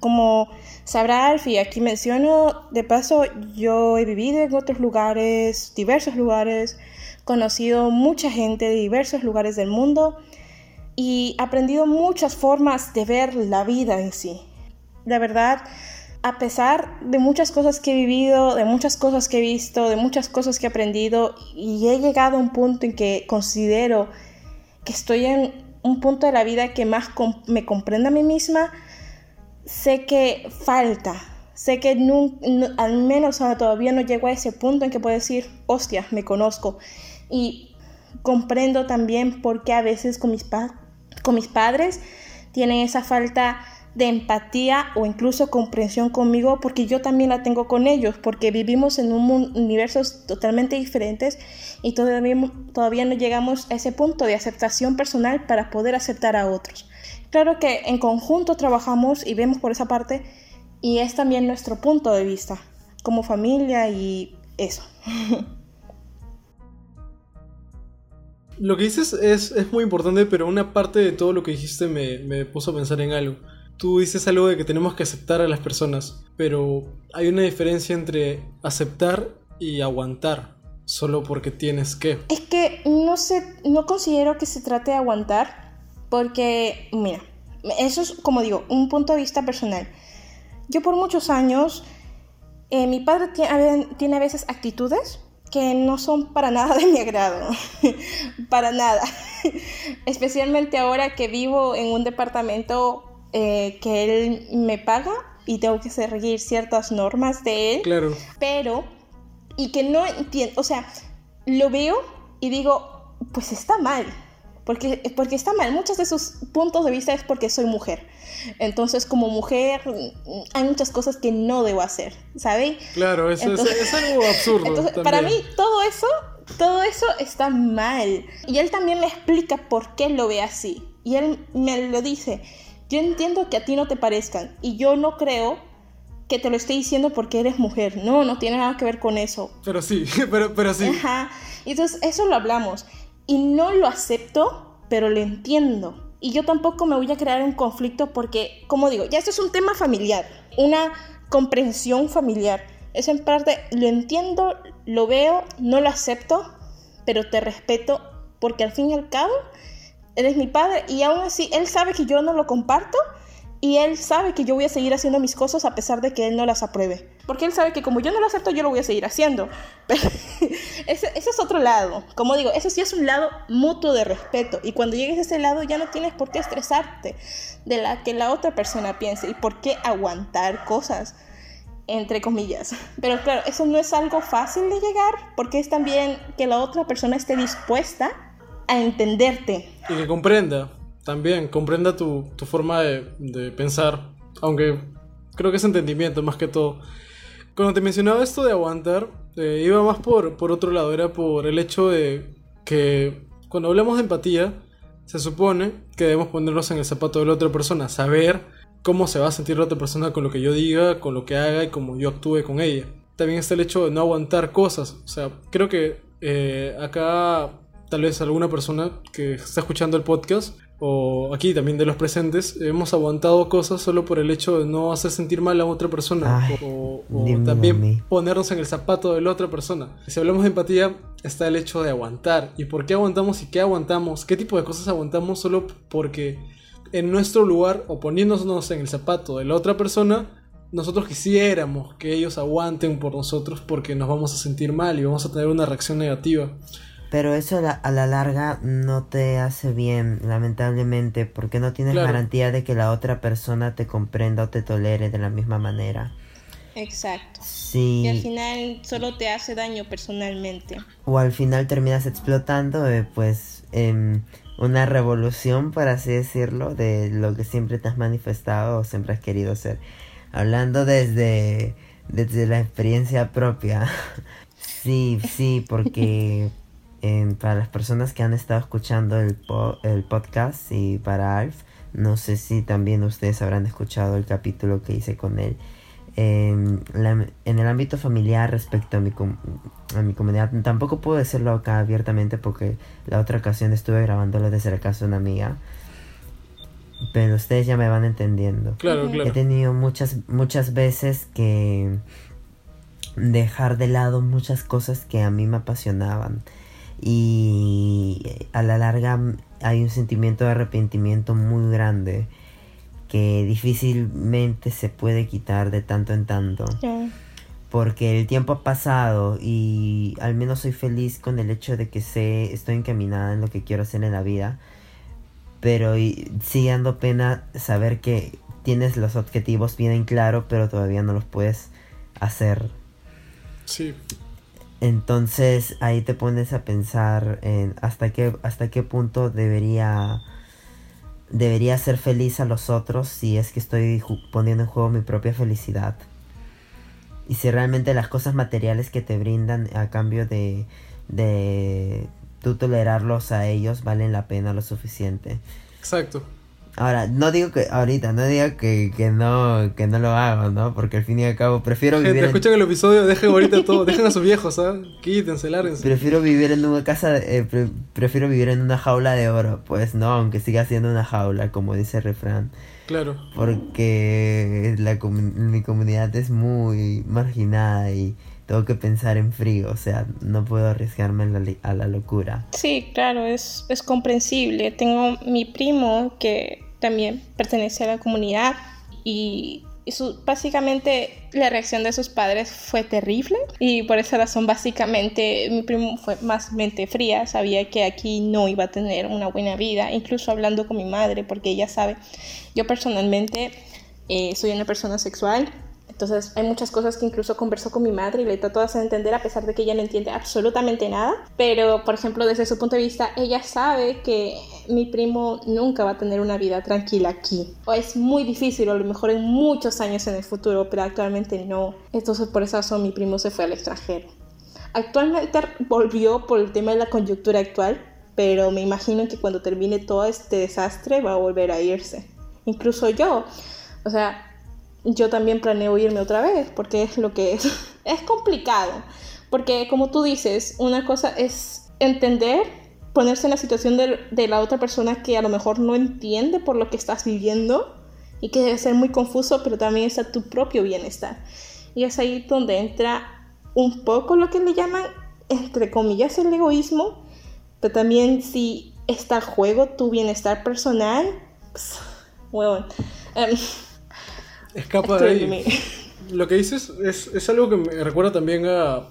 Como sabrá Alfie, aquí menciono, de paso, yo he vivido en otros lugares, diversos lugares, conocido mucha gente de diversos lugares del mundo y aprendido muchas formas de ver la vida en sí. De verdad, a pesar de muchas cosas que he vivido, de muchas cosas que he visto, de muchas cosas que he aprendido, y he llegado a un punto en que considero que estoy en un punto de la vida que más me comprenda a mí misma, sé que falta, sé que al menos todavía no llego a ese punto en que puedo decir, hostia, me conozco. Y comprendo también por qué a veces con mis, padres tienen esa falta de empatía o incluso comprensión conmigo porque yo también la tengo con ellos, porque vivimos en un universos totalmente diferentes y todavía, todavía no llegamos a ese punto de aceptación personal para poder aceptar a otros. Claro que en conjunto trabajamos y vemos por esa parte Y es también nuestro punto de vista como familia y eso. Lo que dices es, es, muy importante, pero una parte de todo lo que dijiste me, me, puso a pensar en algo. Tú dices algo de que tenemos que aceptar a las personas, pero hay una diferencia entre aceptar y aguantar solo porque tienes que. Es que no sé, no considero que se trate de aguantar, porque, mira, eso es como digo, un punto de vista personal. Yo por muchos años, eh, mi padre tiene, tiene a veces actitudes que no son para nada de mi agrado, para nada. Especialmente ahora que vivo en un departamento eh, que él me paga y tengo que seguir ciertas normas de él. Claro. Pero, y que no entiendo, o sea, lo veo y digo, pues está mal. Porque, porque está mal. Muchos de sus puntos de vista es porque soy mujer. Entonces, como mujer, hay muchas cosas que no debo hacer, ¿sabes? Claro, eso es, algo absurdo. Entonces, para mí, todo eso, todo eso está mal. Y él también me explica por qué lo ve así. Y él me lo dice. Yo entiendo que a ti no te parezcan. Y yo no creo que te lo esté diciendo porque eres mujer. No, no tiene nada que ver con eso. Pero sí, pero, pero sí. Ajá. Entonces, eso lo hablamos. Y no lo acepto, pero lo entiendo. Y yo tampoco me voy a crear un conflicto porque, como digo, ya esto es un tema familiar, una comprensión familiar. Es en parte, lo entiendo, lo veo, no lo acepto, pero te respeto porque al fin y al cabo eres mi padre y aún así él sabe que yo no lo comparto y él sabe que yo voy a seguir haciendo mis cosas a pesar de que él no las apruebe. Porque él sabe que como yo no lo acepto, yo lo voy a seguir haciendo. ese, ese, es otro lado. Como digo, eso sí es un lado mutuo de respeto. Y cuando llegues a ese lado ya no tienes por qué estresarte de la que la otra persona piense y por qué aguantar cosas, entre comillas. Pero claro, eso no es algo fácil de llegar porque es también que la otra persona esté dispuesta a entenderte. Y que comprenda también comprenda tu, tu forma de, pensar, aunque creo que es entendimiento más que todo. Cuando te mencionaba esto de aguantar, eh, iba más por, por otro lado, era por el hecho de que cuando hablamos de empatía, se supone que debemos ponernos en el zapato de la otra persona, saber cómo se va a sentir la otra persona con lo que yo diga, con lo que haga y cómo yo actúe con ella. También está el hecho de no aguantar cosas. O sea, creo que eh, acá tal vez alguna persona que está escuchando el podcast o aquí también de los presentes, hemos aguantado cosas solo por el hecho de no hacer sentir mal a otra persona o, también ponernos en el zapato de la otra persona. Si hablamos de empatía, está el hecho de aguantar. ¿Y por qué aguantamos y qué aguantamos? ¿Qué tipo de cosas aguantamos solo porque en nuestro lugar o poniéndonos en el zapato de la otra persona, nosotros quisiéramos que ellos aguanten por nosotros porque nos vamos a sentir mal y vamos a tener una reacción negativa? Pero eso a la, larga no te hace bien, lamentablemente, porque no tienes garantía de que la otra persona te comprenda o te tolere de la misma manera. Exacto. Sí. Y al final solo te hace daño personalmente. O al final terminas explotando, eh, pues, en una revolución, por así decirlo, de lo que siempre te has manifestado o siempre has querido ser. Hablando desde, desde la experiencia propia. sí, sí, porque para las personas que han estado escuchando el, el podcast y para Alf, no sé si también ustedes habrán escuchado el capítulo que hice con él. En, en el ámbito familiar respecto a mi, a mi comunidad, tampoco puedo decirlo acá abiertamente porque la otra ocasión estuve grabándolo desde la casa de una amiga. Pero ustedes ya me van entendiendo. Claro, claro. He tenido muchas, muchas veces que dejar de lado muchas cosas que a mí me apasionaban y a la larga hay un sentimiento de arrepentimiento muy grande que difícilmente se puede quitar de tanto en tanto. Porque el tiempo ha pasado y al menos soy feliz con el hecho de que sé, estoy encaminada en lo que quiero hacer en la vida. Pero sigue dando pena saber que tienes los objetivos bien en claro, pero todavía no los puedes hacer. Sí. Entonces ahí te pones a pensar en hasta qué, hasta qué punto debería, debería ser feliz a los otros si es que estoy poniendo en juego mi propia felicidad. Y si realmente las cosas materiales que te brindan a cambio de, de tú tolerarlos a ellos valen la pena lo suficiente. Exacto. Ahora, no digo que ahorita, no digo que, que no que no lo hago, ¿no? Porque al fin y al cabo prefiero Gente, vivir en, escuchen el episodio, dejen ahorita todo, dejen a sus viejos, ¿ah? Quítense, lárguense. prefiero vivir en una casa, eh, pre- prefiero vivir en una jaula de oro, pues no, aunque siga siendo una jaula, como dice el refrán, Claro. porque la mi comunidad es muy marginada y tengo que pensar en frío, o sea, no puedo arriesgarme a la, li- a la locura. Sí, claro, es, es comprensible. Tengo mi primo que también pertenece a la comunidad y, su, básicamente la reacción de sus padres fue terrible y por esa razón básicamente mi primo fue más mente fría, sabía que aquí no iba a tener una buena vida, incluso hablando con mi madre porque ella sabe, yo personalmente eh, soy una persona sexual entonces hay muchas cosas que incluso converso con mi madre y le trato de hacer entender a pesar de que ella no entiende absolutamente nada. Pero, por ejemplo, desde su punto de vista, ella sabe que mi primo nunca va a tener una vida tranquila aquí. O es muy difícil, o a lo mejor en muchos años en el futuro, pero actualmente no. Entonces por esa razón mi primo se fue al extranjero. Actualmente volvió por el tema de la coyuntura actual, pero me imagino que cuando termine todo este desastre va a volver a irse. Incluso yo, o sea, yo también planeo irme otra vez porque es lo que es. Es complicado, porque como tú dices, una cosa es entender, ponerse en la situación de, de la otra persona que a lo mejor no entiende por lo que estás viviendo y que debe ser muy confuso, pero también está tu propio bienestar. Y es ahí donde entra un poco lo que le llaman, entre comillas, el egoísmo, pero también si está en juego tu bienestar personal, pues, huevón. Em, Escapa de ahí. Lo que dices es, es algo que me recuerda también a,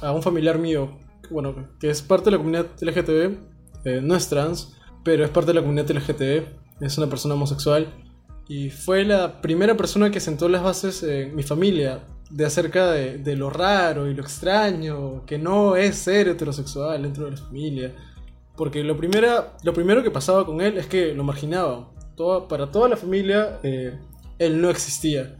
a un familiar mío, bueno, que es parte de la comunidad LGTB, eh, no es trans, pero es parte de la comunidad LGTB, es una persona homosexual, y fue la primera persona que sentó las bases en mi familia de acerca de, de lo raro y lo extraño, que no es ser heterosexual dentro de la familia. Porque lo, primera, lo primero que pasaba con él es que lo marginaba. Toda, para toda la familia, eh, él no existía.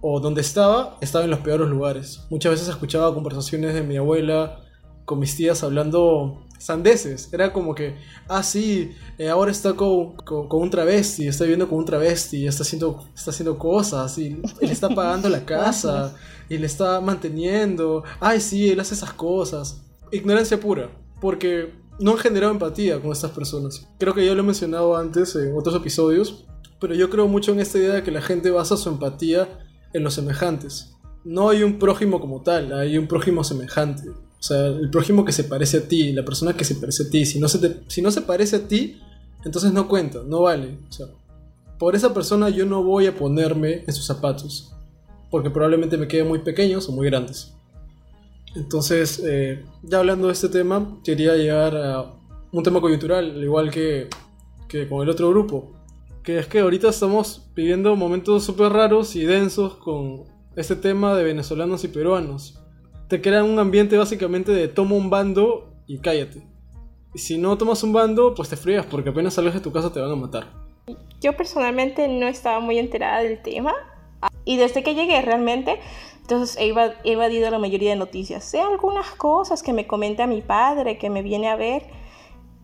O donde estaba, estaba en los peores lugares. Muchas veces escuchaba conversaciones de mi abuela con mis tías hablando sandeces. Era como que, ah, sí, eh, ahora está con, con- un travesti, está viviendo con un travesti, está haciendo, está haciendo cosas, y él está pagando la casa, y le está manteniendo. Ay, sí, él hace esas cosas. Ignorancia pura, porque no han generado empatía con estas personas. Creo que ya lo he mencionado antes en otros episodios, pero yo creo mucho en esta idea de que la gente basa su empatía en los semejantes. No hay un prójimo como tal, hay un prójimo semejante. O sea, el prójimo que se parece a ti, la persona que se parece a ti. Si no se, si no se parece a ti, entonces no cuenta, no vale. O sea, por esa persona yo no voy a ponerme en sus zapatos, porque probablemente me queden muy pequeños o muy grandes. Entonces, eh, ya hablando de este tema, quería llegar a un tema coyuntural, al igual que, que con el otro grupo, que es que ahorita estamos viviendo momentos súper raros y densos con este tema de venezolanos y peruanos. Te crean un ambiente básicamente de toma un bando y cállate. Y si no tomas un bando, pues te frías porque apenas salgas de tu casa te van a matar. Yo personalmente no estaba muy enterada del tema y desde que llegué realmente, entonces he eva- he evadido la mayoría de noticias. Sé algunas cosas que me comenta mi padre, que me viene a ver,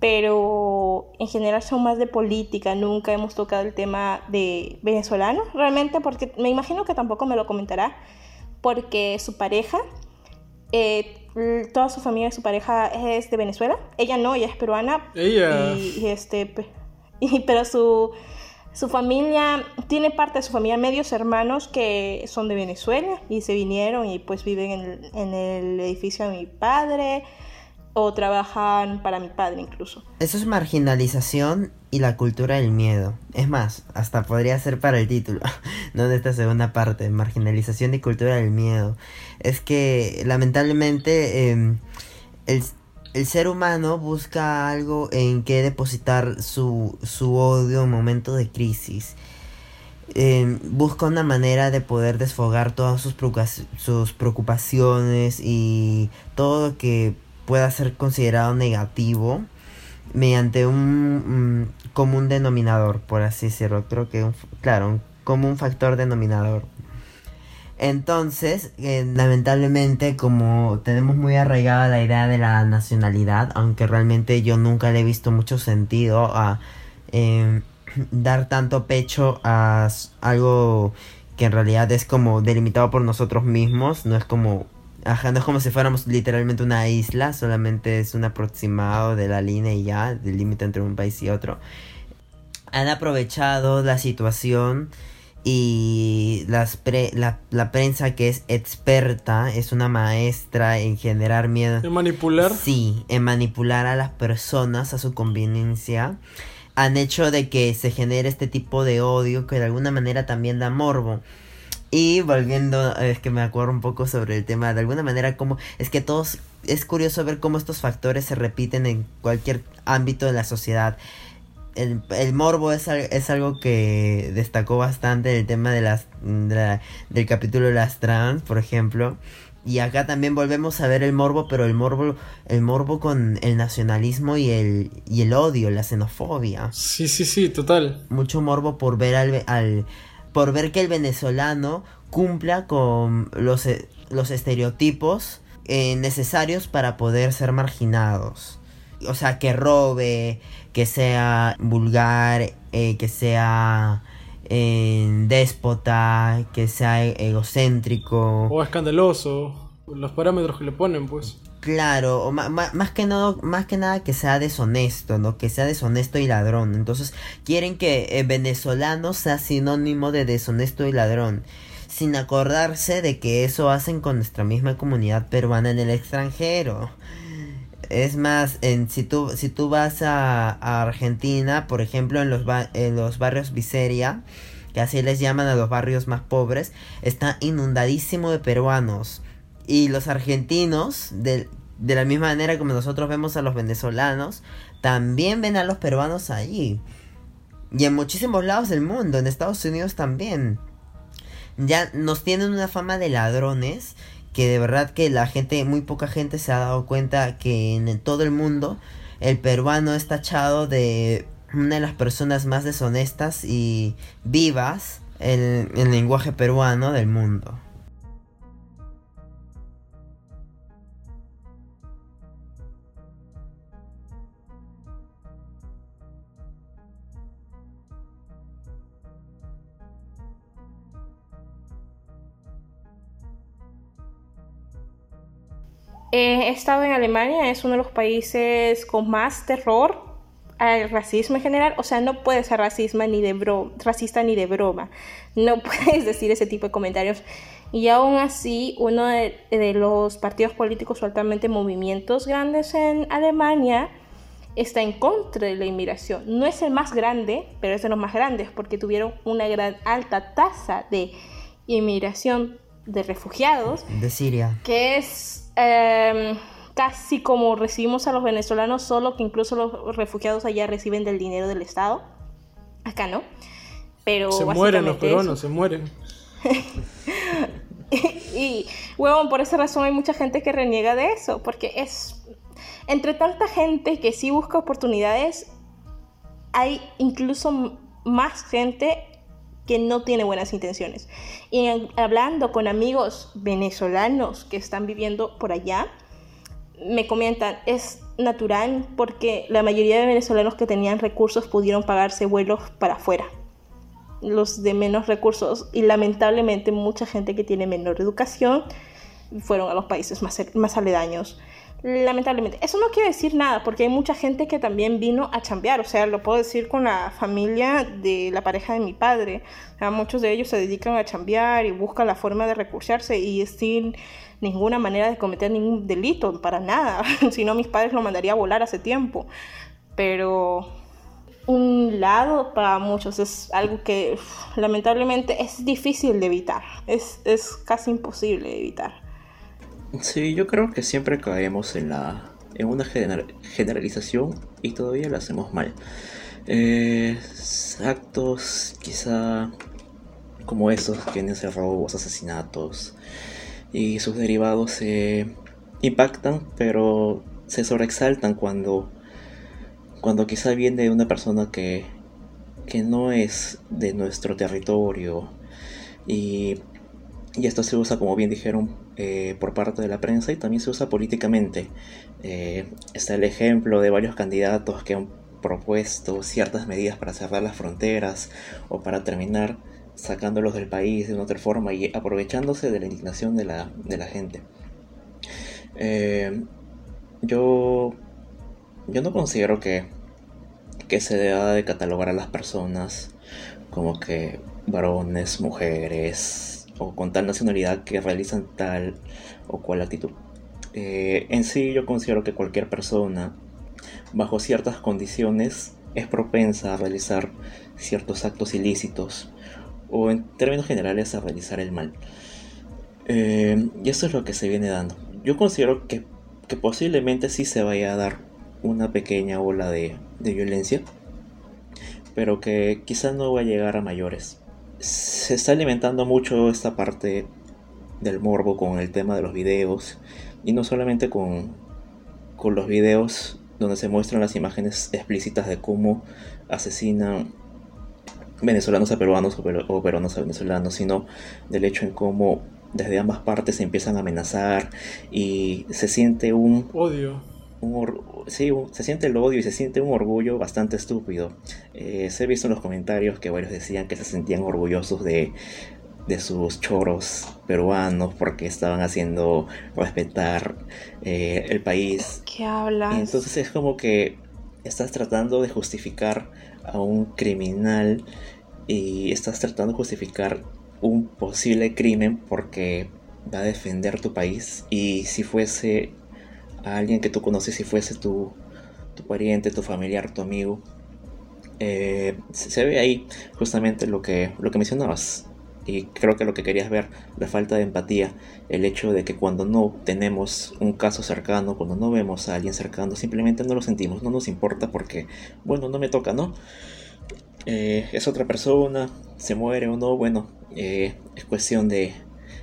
pero en general son más de política. Nunca hemos tocado el tema de venezolanos, realmente, porque me imagino que tampoco me lo comentará, porque su pareja, eh, toda su familia, su pareja es de Venezuela. Ella no, ella es peruana. Ella. Y, y este, y- pero su, su familia, tiene parte de su familia, medios hermanos que son de Venezuela y se vinieron y pues viven en el, en el edificio de mi padre o trabajan para mi padre incluso. Eso es marginalización y la cultura del miedo. Es más, hasta podría ser para el título, no de esta segunda parte, marginalización y cultura del miedo. Es que lamentablemente em, el, el ser humano busca algo en que depositar su, su odio en momentos de crisis. Em, busca una manera de poder desfogar todas sus, sus preocupaciones y todo lo que pueda ser considerado negativo mediante un común denominador, por así decirlo. Creo que, un claro, un factor denominador. Entonces, eh, lamentablemente, como tenemos muy arraigada la idea de la nacionalidad, aunque realmente yo nunca le he visto mucho sentido a, eh, dar tanto pecho a algo que en realidad es como delimitado por nosotros mismos, no es como Ajá, no es como si fuéramos literalmente una isla, solamente es un aproximado de la línea y ya, del límite entre un país y otro. Han aprovechado la situación y las la, la, prensa que es experta, es una maestra en generar miedo. ¿En manipular? Sí, en manipular a las personas a su conveniencia. Han hecho de que se genere este tipo de odio que de alguna manera también da morbo. Y volviendo, es que me acuerdo un poco sobre el tema, de alguna manera como es que todos, es curioso ver cómo estos factores se repiten en cualquier ámbito de la sociedad. El, el morbo es, es, algo que destacó bastante el tema de las, del capítulo de las trans, por ejemplo. Y acá también volvemos a ver el morbo, pero el morbo, el morbo con el nacionalismo y el, y el odio, la xenofobia. Sí, sí, sí, total. Mucho morbo por ver al, al por ver que el venezolano cumpla con los, e, los estereotipos eh, necesarios para poder ser marginados. O sea, que robe, que sea vulgar, eh, que sea eh, déspota, que sea egocéntrico. O escandaloso, los parámetros que le ponen, pues. Claro, más, que nada, más que nada que sea deshonesto, ¿no? Que sea deshonesto y ladrón. Entonces, quieren que el venezolano sea sinónimo de deshonesto y ladrón. Sin acordarse de que eso hacen con nuestra misma comunidad peruana en el extranjero. Es más, en, si, tú, si tú vas a, Argentina, por ejemplo, en los, en los barrios Viseria, que así les llaman a los barrios más pobres, está inundadísimo de peruanos y los argentinos, de, la misma manera como nosotros vemos a los venezolanos, también ven a los peruanos allí. Y en muchísimos lados del mundo, en Estados Unidos también. Ya nos tienen una fama de ladrones que de verdad que la gente, muy poca gente se ha dado cuenta que en todo el mundo el peruano es tachado de una de las personas más deshonestas y vivas en el lenguaje peruano del mundo. He estado en Alemania, es uno de los países con más terror al racismo en general. O sea, no puedes ser racista ni de, racista ni de broma. No puedes decir ese tipo de comentarios. Y aún así, uno de, los partidos políticos o altamente movimientos grandes en Alemania está en contra de la inmigración. No es el más grande, pero es de los más grandes porque tuvieron una gran alta tasa de inmigración de refugiados. De Siria. Que es Em, casi como recibimos a los venezolanos, solo que incluso los refugiados allá reciben del dinero del Estado. Acá no. Pero se mueren los peruanos, se mueren. y, huevón, por esa razón hay mucha gente que reniega de eso, porque es. Entre tanta gente que sí busca oportunidades, hay incluso más gente que no tiene buenas intenciones. Y hablando con amigos venezolanos que están viviendo por allá, me comentan, es natural porque la mayoría de venezolanos que tenían recursos pudieron pagarse vuelos para afuera. Los de menos recursos y lamentablemente mucha gente que tiene menor educación fueron a los países más, más aledaños. Lamentablemente. Eso no quiere decir nada, porque hay mucha gente que también vino a chambear. O sea, lo puedo decir con la familia de la pareja de mi padre. muchos de ellos se dedican a chambear y buscan la forma de recursearse y sin ninguna manera de cometer ningún delito, para nada. si no, mis padres lo mandaría a volar hace tiempo. Pero un lado para muchos es algo que lamentablemente es difícil de evitar. Es, es casi imposible de evitar. Sí, yo creo que siempre caemos en la en una generalización y todavía lo hacemos mal. Eh, actos quizá como esos tienen robos, asesinatos y sus derivados se impactan, pero se sobreexaltan cuando cuando quizá viene de una persona que que no es de nuestro territorio y y esto se usa, como bien dijeron, eh, por parte de la prensa y también se usa políticamente. Eh, está el ejemplo de varios candidatos que han propuesto ciertas medidas para cerrar las fronteras o para terminar sacándolos del país de una otra forma y aprovechándose de la indignación de la, de la gente. Eh, yo, yo no considero que, que se deba de catalogar a las personas como que varones, mujeres o con tal nacionalidad que realizan tal o cual actitud. Eh, en sí yo considero que cualquier persona bajo ciertas condiciones es propensa a realizar ciertos actos ilícitos o en términos generales a realizar el mal. Eh, y eso es lo que se viene dando. Yo considero que, posiblemente sí se vaya a dar una pequeña ola de, de violencia, pero que quizás no va a llegar a mayores. Se está alimentando mucho esta parte del morbo con el tema de los videos y no solamente con, con los videos donde se muestran las imágenes explícitas de cómo asesinan venezolanos a peruanos o, peruanos a venezolanos, sino del hecho en cómo desde ambas partes se empiezan a amenazar y se siente un odio. Un sí, se siente el odio y se siente un orgullo bastante estúpido. Eh, se ha visto en los comentarios que varios decían que se sentían orgullosos de, de sus choros peruanos porque estaban haciendo respetar eh, el país. ¿Qué hablas? entonces es como que estás tratando de justificar a un criminal y estás tratando de justificar un posible crimen porque va a defender tu país y si fuese a alguien que tú conoces, si fuese tu, tu pariente, tu familiar, tu amigo, eh, se ve ahí justamente lo que, lo que mencionabas. Y creo que lo que querías ver, la falta de empatía, el hecho de que cuando no tenemos un caso cercano, cuando no vemos a alguien cercano, simplemente no lo sentimos, no nos importa porque, bueno, no me toca, ¿no? Eh, es otra persona, se muere o no, bueno, eh, es cuestión de,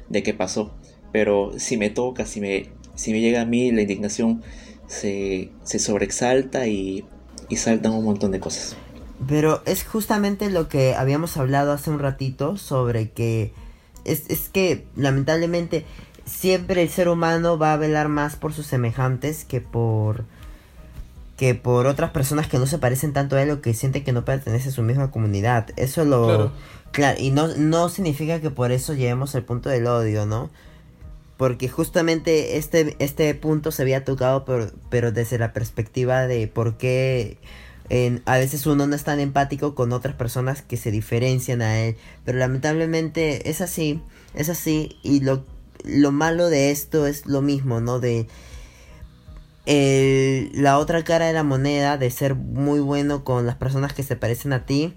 de qué pasó. Pero si me toca, si me, si me llega a mí, la indignación se, se sobreexalta y, y saltan un montón de cosas. Pero es justamente lo que habíamos hablado hace un ratito sobre que es, es que lamentablemente siempre el ser humano va a velar más por sus semejantes que por que por otras personas que no se parecen tanto a él o que sienten que no pertenece a su misma comunidad. Eso lo... Claro, y no, no significa que por eso lleguemos al punto del odio, ¿no? Porque justamente este, este punto se había tocado, pero, pero desde la perspectiva de por qué a veces uno no es tan empático con otras personas que se diferencian a él. Pero lamentablemente es así, es así. Y lo, lo malo de esto es lo mismo, ¿no? De la otra cara de la moneda de ser muy bueno con las personas que se parecen a ti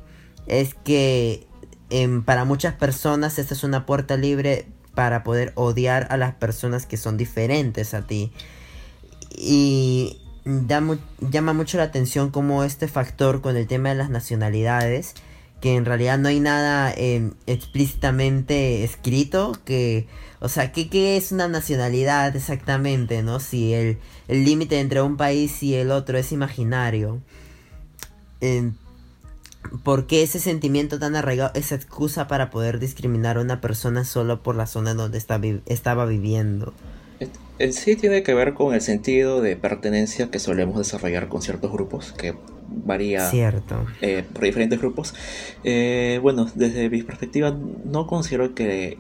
es que em, para muchas personas esta es una puerta libre para poder odiar a las personas que son diferentes a ti. Y llama mucho la atención como este factor con el tema de las nacionalidades, que en realidad no hay nada em, explícitamente escrito, que, o sea, ¿qué, es una nacionalidad exactamente, no? Si el límite entre un país y el otro es imaginario. Em, ¿Por qué ese sentimiento tan arraigado, esa excusa para poder discriminar a una persona solo por la zona donde está estaba viviendo? En sí tiene que ver con el sentido de pertenencia que solemos desarrollar con ciertos grupos, que varía Cierto. Eh, por diferentes grupos. Eh, bueno, desde mi perspectiva no considero que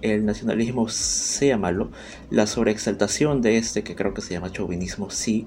el nacionalismo sea malo. La sobreexaltación de este, que creo que se llama chauvinismo, sí,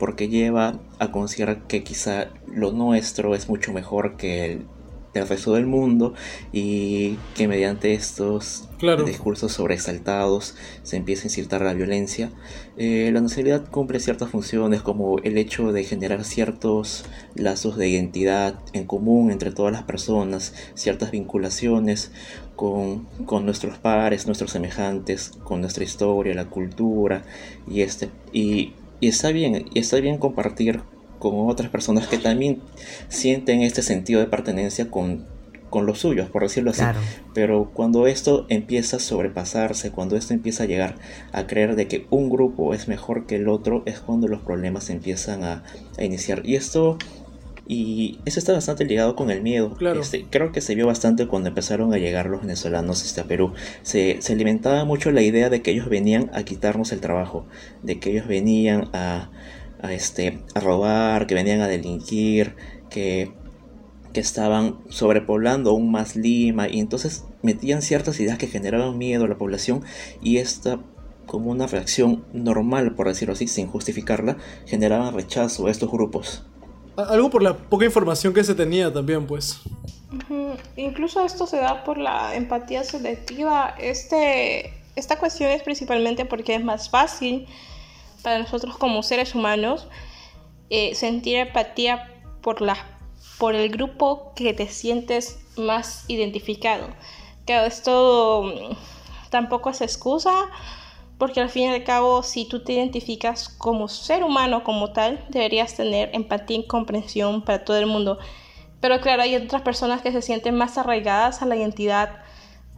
porque lleva a considerar que quizá lo nuestro es mucho mejor que el del resto del mundo y que mediante estos discursos sobreexaltados se empieza a incitar la violencia. Eh, la nacionalidad cumple ciertas funciones como el hecho de generar ciertos lazos de identidad en común entre todas las personas, ciertas vinculaciones con, con nuestros pares, nuestros semejantes, con nuestra historia, la cultura y este. Y, y está bien, y está bien compartir con otras personas que también sienten este sentido de pertenencia con, con los suyos, por decirlo así. Pero cuando esto empieza a sobrepasarse, cuando esto empieza a llegar a creer de que un grupo es mejor que el otro, es cuando los problemas empiezan a, iniciar. Y esto y eso está bastante ligado con el miedo. Claro. Este, creo que se vio bastante cuando empezaron a llegar los venezolanos este, a Perú. Se, se, alimentaba mucho la idea de que ellos venían a quitarnos el trabajo, de que ellos venían a, a, este, a robar, que venían a delinquir, que, que estaban sobrepoblando aún más Lima y entonces metían ciertas ideas que generaban miedo a la población y esta como una reacción normal, por decirlo así, sin justificarla, generaban rechazo a estos grupos. Algo por la poca información que se tenía también, pues. Incluso esto se da por la empatía selectiva. Este, esta cuestión es principalmente porque es más fácil para nosotros como seres humanos eh, sentir empatía por, la, por el grupo que te sientes más identificado. Claro, esto mm, tampoco es excusa porque al fin y al cabo, si tú te identificas como ser humano como tal, deberías tener empatía y comprensión para todo el mundo. Pero claro, hay otras personas que se sienten más arraigadas a la identidad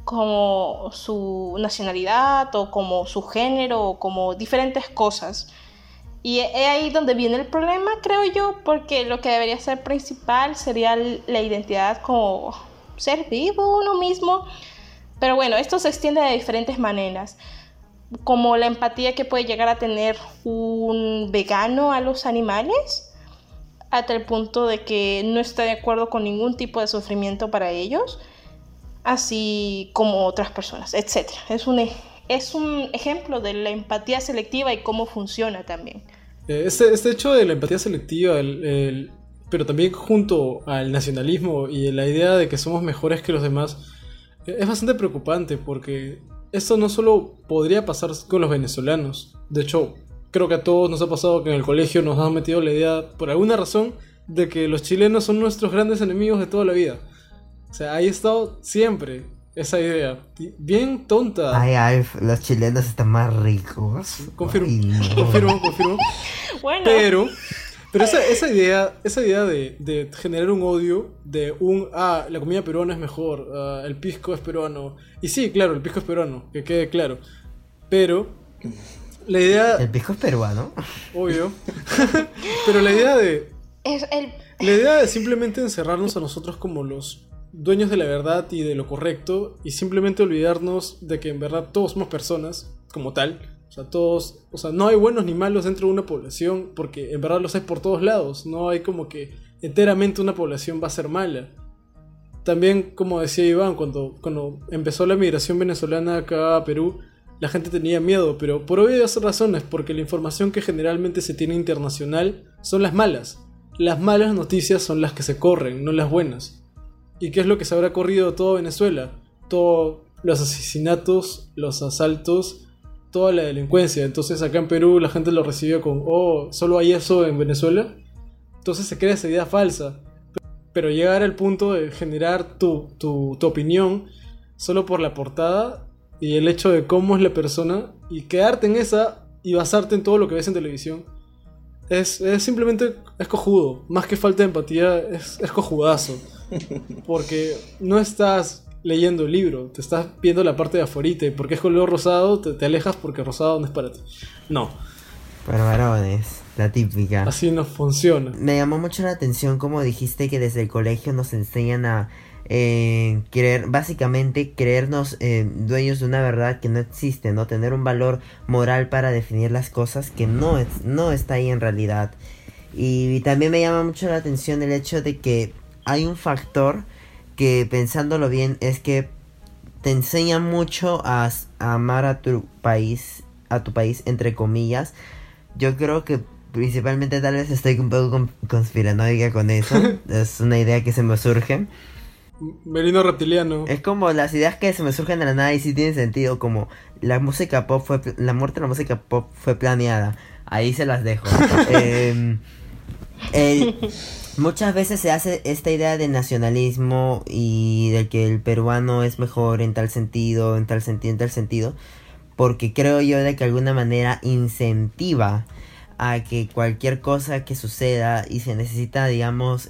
como su nacionalidad o como su género o como diferentes cosas. Y es ahí donde viene el problema, creo yo, porque lo que debería ser principal sería la identidad como ser vivo uno mismo. Pero bueno, esto se extiende de diferentes maneras como la empatía que puede llegar a tener un vegano a los animales, hasta el punto de que no está de acuerdo con ningún tipo de sufrimiento para ellos, así como otras personas, etc. Es un, e, es un ejemplo de la empatía selectiva y cómo funciona también. Eh, este, este hecho de la empatía selectiva, pero también junto al nacionalismo y la idea de que somos mejores que los demás, eh, es bastante preocupante porque esto no solo podría pasar con los venezolanos. De hecho, creo que a todos nos ha pasado que en el colegio nos han metido la idea, por alguna razón, de que los chilenos son nuestros grandes enemigos de toda la vida. O sea, ahí ha estado siempre esa idea. Bien tonta. Ay, ay, los chilenos están más ricos. Confirmo, confirmo, confirmo. Bueno. Pero pero esa, esa idea, esa idea de, generar un odio de un, ah, la comida peruana es mejor, ah, el pisco es peruano. Y sí, claro, el pisco es peruano, que quede claro. Pero la idea... ¿El pisco es peruano? Obvio. Pero la idea de... Es el... La idea de simplemente encerrarnos a nosotros como los dueños de la verdad y de lo correcto y simplemente olvidarnos de que en verdad todos somos personas como tal o sea, todos, o sea, no hay buenos ni malos dentro de una población porque en verdad los hay por todos lados. No hay como que enteramente una población va a ser mala. También, como decía Iván, cuando, cuando empezó la migración venezolana acá a Perú, la gente tenía miedo, pero por obvias razones, porque la información que generalmente se tiene internacional son las malas. Las malas noticias son las que se corren, no las buenas. ¿Y qué es lo que se habrá corrido todo Venezuela? Todos los asesinatos, los asaltos, toda la delincuencia. Entonces acá en Perú la gente lo recibió con, oh, solo hay eso en Venezuela. Entonces se crea esa idea falsa. Pero llegar al punto de generar tu, tu, opinión solo por la portada y el hecho de cómo es la persona y quedarte en esa y basarte en todo lo que ves en televisión. Es, es, simplemente es cojudo. Más que falta de empatía, es, es cojudazo. Porque no estás leyendo el libro, te estás viendo la parte de aforite, porque es color rosado, te, alejas porque rosado no es para ti. No. Para varones, la típica. Así no funciona. Me llamó mucho la atención como dijiste que desde el colegio nos enseñan a eh, creer, básicamente creernos eh, dueños de una verdad que no existe, ¿no? Tener un valor moral para definir las cosas que no, es, no está ahí en realidad. y también me llama mucho la atención el hecho de que hay un factor que pensándolo bien es que te enseña mucho a, amar a tu país, a tu país entre comillas. Yo creo que principalmente tal vez estoy un poco conspiranoica con eso. es una idea que se me surge. Merino reptiliano. Es como las ideas que se me surgen de la nada y sí tienen sentido, como la música pop fue la muerte de la música pop fue planeada. Ahí se las dejo. eh, el, Muchas veces se hace esta idea de nacionalismo y de que el peruano es mejor en tal sentido, en tal sentido, en tal sentido, porque creo yo de que alguna manera incentiva a que cualquier cosa que suceda y se necesita, digamos,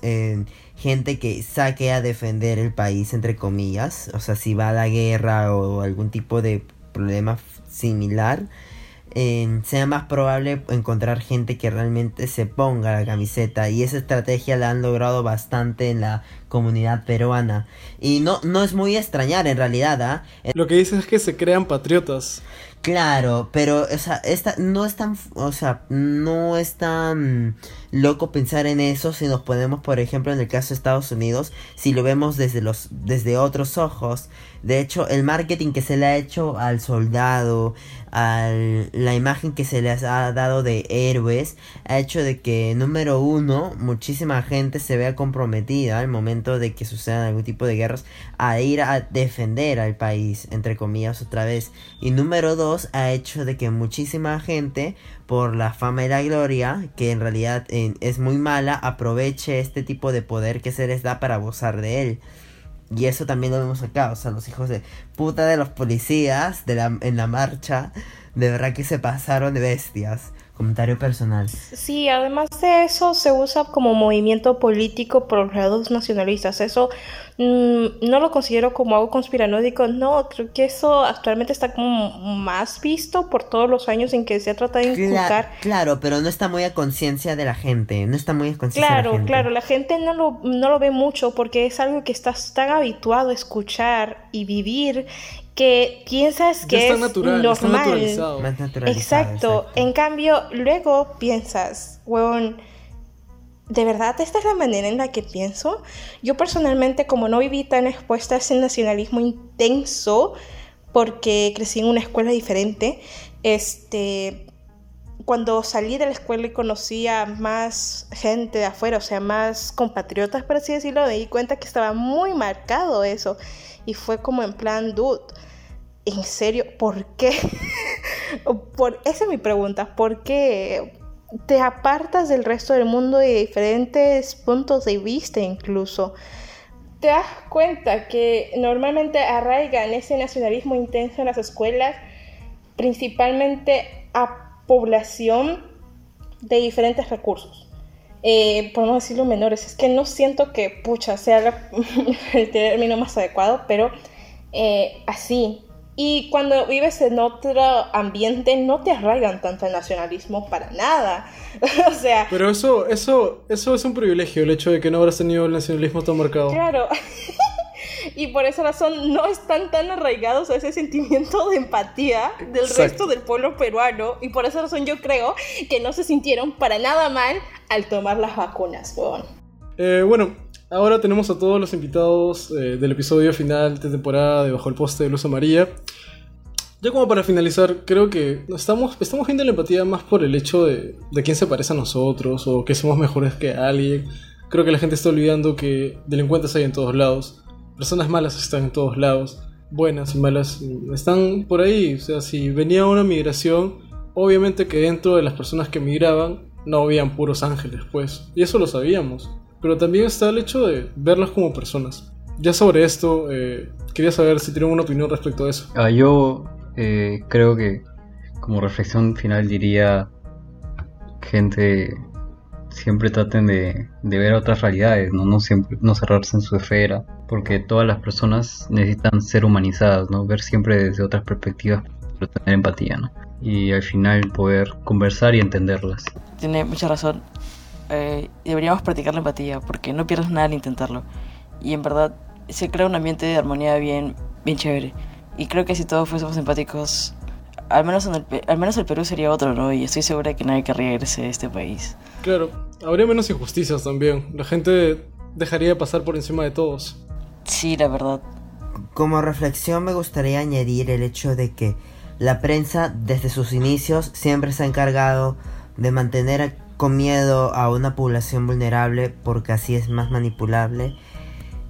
gente que saque a defender el país, entre comillas, o sea, si va a la guerra o algún tipo de problema similar, sea más probable encontrar gente que realmente se ponga la camiseta y esa estrategia la han logrado bastante en la comunidad peruana. Y no, no es muy extrañar en realidad, ¿ah? Lo que dices es que se crean patriotas. Claro, pero o sea, esta no es tan, o sea, no es tan loco pensar en eso si nos ponemos, por ejemplo, en el caso de Estados Unidos, si lo vemos desde los desde otros ojos. De hecho, el marketing que se le ha hecho al soldado, a la imagen que se les ha dado de héroes, ha hecho de que número uno, muchísima gente se vea comprometida al momento de que sucedan algún tipo de guerras a ir a defender al país, entre comillas, otra vez. Y número dos, ha hecho de que muchísima gente, por la fama y la gloria, que en realidad es muy mala, aproveche este tipo de poder que se les da para abusar de él. Y eso también lo vemos acá, o sea, los hijos de puta de los policías de la, en la marcha, de verdad que se pasaron de bestias. Comentario personal. Sí, además de eso se usa como movimiento político por los lados nacionalistas. Eso mm, no lo considero como algo conspiranoico, no, creo que eso actualmente está como más visto por todos los años en que se ha tratado de inculcar. claro, pero no está muy a conciencia de la gente, no está muy a conciencia claro, de la gente. Claro, la gente no lo, no lo ve mucho porque es algo que estás tan habituado a escuchar y vivir que piensas que es natural, normal. Está exacto. En cambio, luego piensas, huevón, ¿de verdad esta es la manera en la que pienso? Yo personalmente, como no viví tan expuesta a ese nacionalismo intenso, porque crecí en una escuela diferente, este, cuando salí de la escuela y conocí a más gente de afuera, o sea, más compatriotas, por así decirlo, me di cuenta que estaba muy marcado eso. Y fue como en plan, dude, ¿en serio? ¿Por qué? por, esa es mi pregunta, ¿por qué te apartas del resto del mundo de diferentes puntos de vista incluso? Te das cuenta que normalmente arraigan ese nacionalismo intenso en las escuelas, principalmente a población de diferentes recursos. Eh, podemos decirlo menores, es que no siento que, pucha, sea el término más adecuado, pero eh, así. Y cuando vives en otro ambiente no te arraigan tanto el nacionalismo para nada. o sea... Pero eso, eso, eso es un privilegio, el hecho de que no habrás tenido el nacionalismo tan marcado. Claro. y por esa razón no están tan arraigados a ese sentimiento de empatía del resto del pueblo peruano y por esa razón yo creo que no se sintieron para nada mal al tomar las vacunas, eh, bueno, ahora tenemos a todos los invitados eh, del episodio final de temporada de Bajo el Poste de Luz María. Ya como para finalizar, creo que estamos, estamos viendo la empatía más por el hecho de, de quién se parece a nosotros o que somos mejores que alguien. Creo que la gente está olvidando que delincuentes hay en todos lados personas malas están en todos lados, buenas y malas están por ahí. O sea, si venía una migración, obviamente que dentro de las personas que migraban no habían puros ángeles, pues. Y eso lo sabíamos. Pero también está el hecho de verlas como personas. Ya sobre esto, eh, quería saber si tienen una opinión respecto a eso. Ah, yo eh, creo que como reflexión final diría gente siempre traten de, ver otras realidades, ¿no? No, siempre, no cerrarse en su esfera, porque todas las personas necesitan ser humanizadas, ¿no? Ver siempre desde otras perspectivas, pero tener empatía, ¿no? Y al final poder conversar y entenderlas. Tiene mucha razón. Eh, deberíamos practicar la empatía, porque no pierdes nada al intentarlo. Y en verdad se crea un ambiente de armonía bien, bien chévere. Y creo que si todos fuésemos empáticos, al menos, en el, al menos el Perú sería otro, ¿no? Y estoy segura de que nadie querría irse de este país. Claro, habría menos injusticias también. La gente dejaría de pasar por encima de todos. Sí, la verdad. Como reflexión me gustaría añadir el hecho de que la prensa desde sus inicios siempre se ha encargado de mantener con miedo a una población vulnerable porque así es más manipulable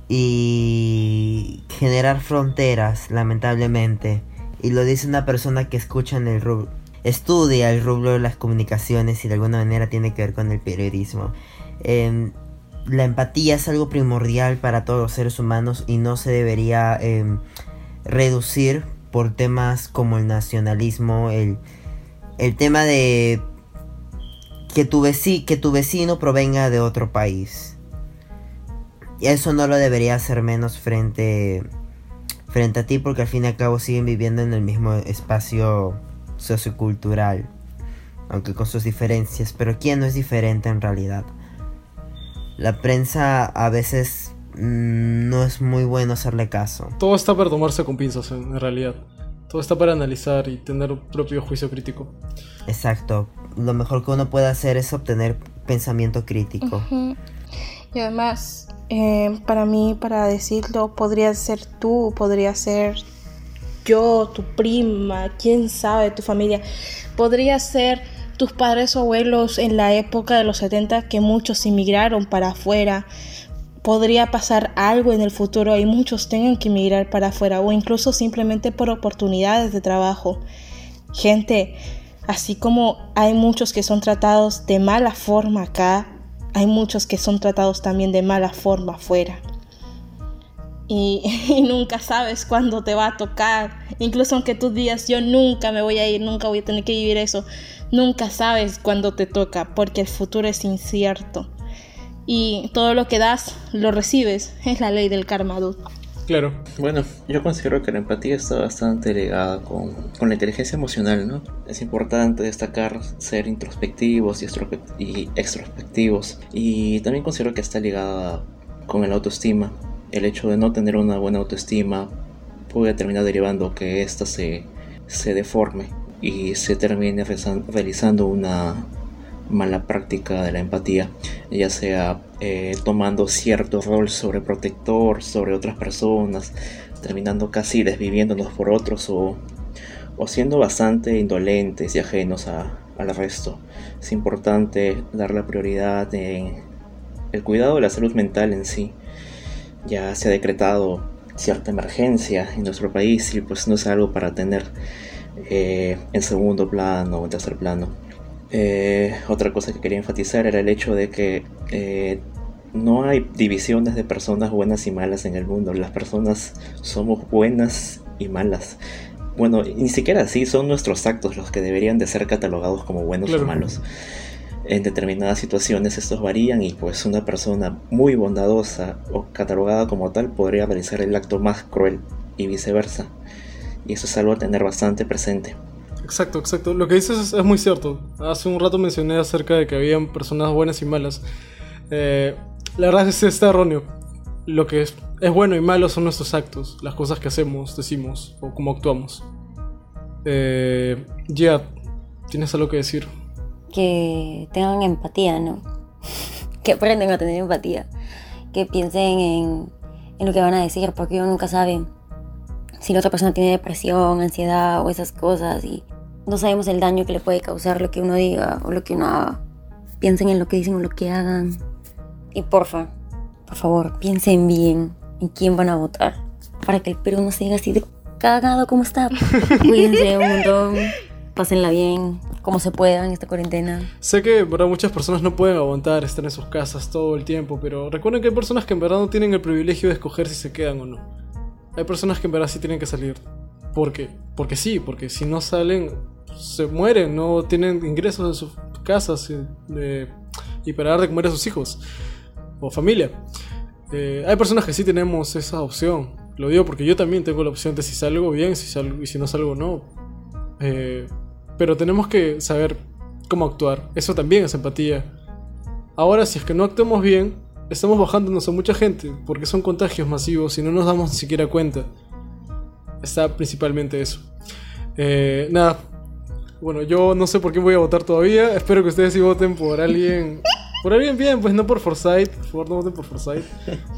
y generar fronteras lamentablemente y lo dice una persona que escucha en el rubro, estudia el rubro de las comunicaciones y de alguna manera tiene que ver con el periodismo. Em, la empatía es algo primordial para todos los seres humanos y no se debería em, reducir por temas como el nacionalismo, el, el tema de que tu, que tu vecino provenga de otro país. Y eso no lo debería hacer menos frente frente a ti porque al fin y al cabo siguen viviendo en el mismo espacio sociocultural, aunque con sus diferencias, pero ¿quién no es diferente en realidad? La prensa a veces mm, no es muy bueno hacerle caso. Todo está para tomarse con pinzas, en, realidad. Todo está para analizar y tener un propio juicio crítico. Exacto. Lo mejor que uno puede hacer es obtener pensamiento crítico. Y además, eh, para mí, para decirlo, podría ser tú, podría ser yo, tu prima, quién sabe, tu familia. Podría ser tus padres o abuelos en la época de los 70 que muchos inmigraron para afuera. Podría pasar algo en el futuro y muchos tengan que emigrar para afuera o incluso simplemente por oportunidades de trabajo. Gente, así como hay muchos que son tratados de mala forma acá, hay muchos que son tratados también de mala forma afuera. Y, y nunca sabes cuándo te va a tocar. Incluso aunque tú digas, yo nunca me voy a ir, nunca voy a tener que vivir eso. Nunca sabes cuándo te toca, porque el futuro es incierto. Y todo lo que das, lo recibes. Es la ley del karma, dude. Claro. Bueno, yo considero que la empatía está bastante ligada con, con la inteligencia emocional, ¿no? Es importante destacar ser introspectivos y, y extrospectivos. Y también considero que está ligada con el autoestima. El hecho de no tener una buena autoestima puede terminar derivando que ésta se, se deforme y se termine realizando una mala práctica de la empatía, ya sea eh, tomando cierto rol sobreprotector sobre otras personas, terminando casi desviviéndonos por otros o, o siendo bastante indolentes y ajenos a- al resto. Es importante dar la prioridad en el cuidado de la salud mental en sí. Ya se ha decretado cierta emergencia en nuestro país y pues no es algo para tener eh, en segundo plano o en tercer plano. Eh, otra cosa que quería enfatizar era el hecho de que eh, no hay divisiones de personas buenas y malas en el mundo. Las personas somos buenas y malas. Bueno, ni siquiera así son nuestros actos los que deberían de ser catalogados como buenos Claro. o malos. En determinadas situaciones estos varían y pues una persona muy bondadosa o catalogada como tal podría realizar el acto más cruel y viceversa. Y eso es algo a tener bastante presente. Exacto, exacto. Lo que dices es, es muy cierto. Hace un rato mencioné acerca de que habían personas buenas y malas. Eh, la verdad es que está erróneo. Lo que es, es bueno y malo son nuestros actos, las cosas que hacemos, decimos o cómo actuamos. Eh, ya, ¿tienes algo que decir? que tengan empatía, ¿no? que aprendan a tener empatía, que piensen en, en lo que van a decir, porque uno nunca sabe si la otra persona tiene depresión, ansiedad o esas cosas y no sabemos el daño que le puede causar lo que uno diga o lo que uno haga. Piensen en lo que dicen o lo que hagan. Y porfa, por favor, piensen bien en quién van a votar para que el Perú no siga así de cagado como está. Cuídense un montón, pásenla bien, como se pueda en esta cuarentena. Sé que verdad muchas personas no pueden aguantar estar en sus casas todo el tiempo, pero recuerden que hay personas que en verdad no tienen el privilegio de escoger si se quedan o no. Hay personas que en verdad sí tienen que salir. ¿Por qué? Porque sí, porque si no salen, se mueren, no tienen ingresos en sus casas eh, y para dar de comer a sus hijos o familia. Eh, hay personas que sí tenemos esa opción. Lo digo porque yo también tengo la opción de si salgo bien si salgo, y si no salgo no. Eh, pero tenemos que saber cómo actuar. Eso también es empatía. Ahora, si es que no actuamos bien, estamos bajándonos a mucha gente, porque son contagios masivos y no nos damos ni siquiera cuenta. Está principalmente eso. Eh, nada. Bueno, yo no sé por quién voy a votar todavía. Espero que ustedes sí voten por alguien. Por alguien bien, pues no por Forsyth. Por favor, no voten por Forsyth.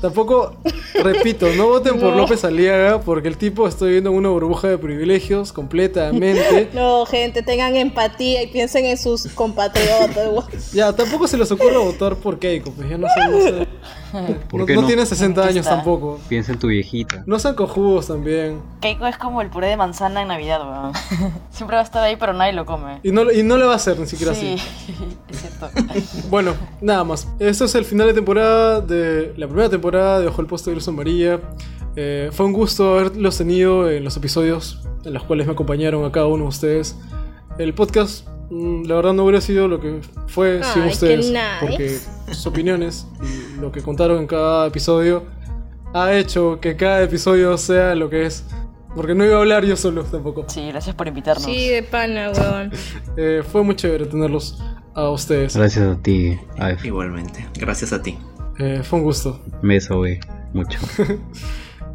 Tampoco, repito, no voten por. López Aliaga, porque el tipo está viviendo en una burbuja de privilegios completamente. No, gente, tengan empatía y piensen en sus compatriotas. Ya, tampoco se les ocurre votar por Keiko, pues ya no sé, no sé. ¿Por No, qué no no? tiene 60 Aquí años está. tampoco. Piensa en tu viejita. No sean cojudos también. Keiko es como el puré de manzana en Navidad, weón. Siempre va a estar ahí, pero nadie lo come. Y no, y no le va a hacer ni siquiera sí, así. es cierto. Bueno, nada más. Esto es el final de temporada de la primera temporada de Ojo el Poste de Luz María. Eh, fue un gusto haberlos tenido en los episodios en los cuales me acompañaron a cada uno de ustedes. El podcast, la verdad, no hubiera sido lo que fue sin Ay, qué ustedes. nice. Porque sus opiniones y lo que contaron en cada episodio ha hecho que cada episodio sea lo que es. Porque no iba a hablar yo solo tampoco. Sí, gracias por invitarnos. Sí, de pana, weón. Eh, fue muy chévere tenerlos a ustedes. Gracias a ti. Igualmente, gracias a ti. Eh, fue un gusto. Beso, güey. Mucho.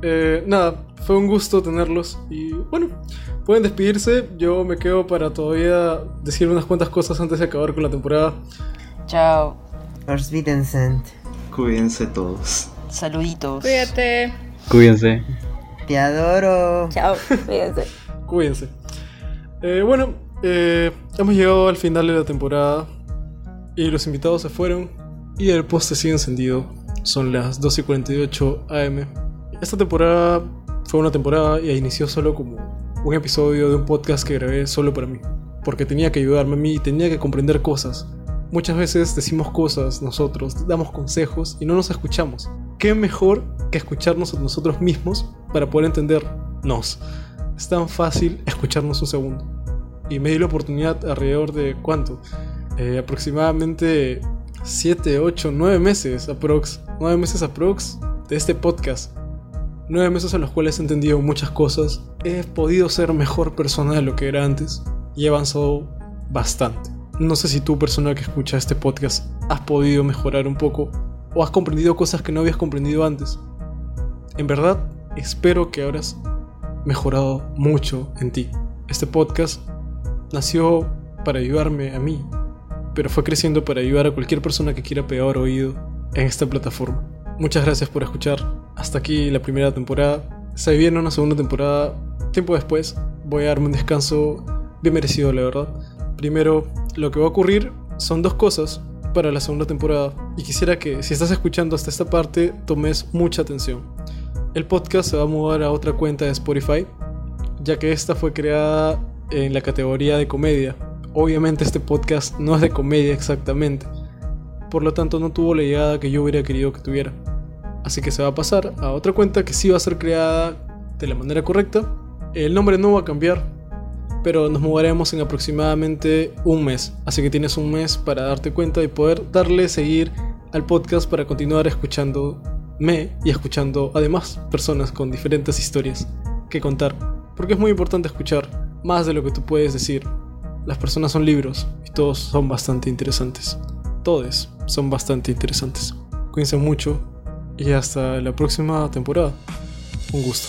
Eh, nada, fue un gusto tenerlos y bueno, pueden despedirse. Yo me quedo para todavía decir unas cuantas cosas antes de acabar con la temporada. Chao. Cuídense todos. Saluditos. Cuídate. Cuídense. Te adoro. Chao, cuídense. Cuídense. Eh, bueno, eh, hemos llegado al final de la temporada y los invitados se fueron y el poste sigue encendido. Son las 12 y 48 am. Esta temporada fue una temporada y inició solo como un episodio de un podcast que grabé solo para mí. Porque tenía que ayudarme a mí y tenía que comprender cosas. Muchas veces decimos cosas nosotros, damos consejos y no nos escuchamos. ¿Qué mejor que escucharnos a nosotros mismos para poder entendernos? Es tan fácil escucharnos un segundo. Y me di la oportunidad alrededor de cuánto? Eh, aproximadamente 7, 8, 9 meses aprox. 9 meses aprox de este podcast. 9 meses en los cuales he entendido muchas cosas. He podido ser mejor persona de lo que era antes. Y he avanzado bastante. No sé si tú, persona que escucha este podcast, has podido mejorar un poco o has comprendido cosas que no habías comprendido antes. En verdad, espero que habrás mejorado mucho en ti. Este podcast nació para ayudarme a mí, pero fue creciendo para ayudar a cualquier persona que quiera pegar oído en esta plataforma. Muchas gracias por escuchar. Hasta aquí la primera temporada. Se viene una segunda temporada tiempo después. Voy a darme un descanso bien merecido, la verdad. Primero, lo que va a ocurrir son dos cosas para la segunda temporada y quisiera que si estás escuchando hasta esta parte tomes mucha atención. El podcast se va a mudar a otra cuenta de Spotify, ya que esta fue creada en la categoría de comedia. Obviamente este podcast no es de comedia exactamente, por lo tanto no tuvo la llegada que yo hubiera querido que tuviera. Así que se va a pasar a otra cuenta que sí va a ser creada de la manera correcta. El nombre no va a cambiar, pero nos moveremos en aproximadamente un mes. Así que tienes un mes para darte cuenta y poder darle seguir al podcast para continuar escuchándome y escuchando además personas con diferentes historias que contar. Porque es muy importante escuchar más de lo que tú puedes decir. Las personas son libros y todos son bastante interesantes. Todos son bastante interesantes. Cuídense mucho y hasta la próxima temporada. Un gusto.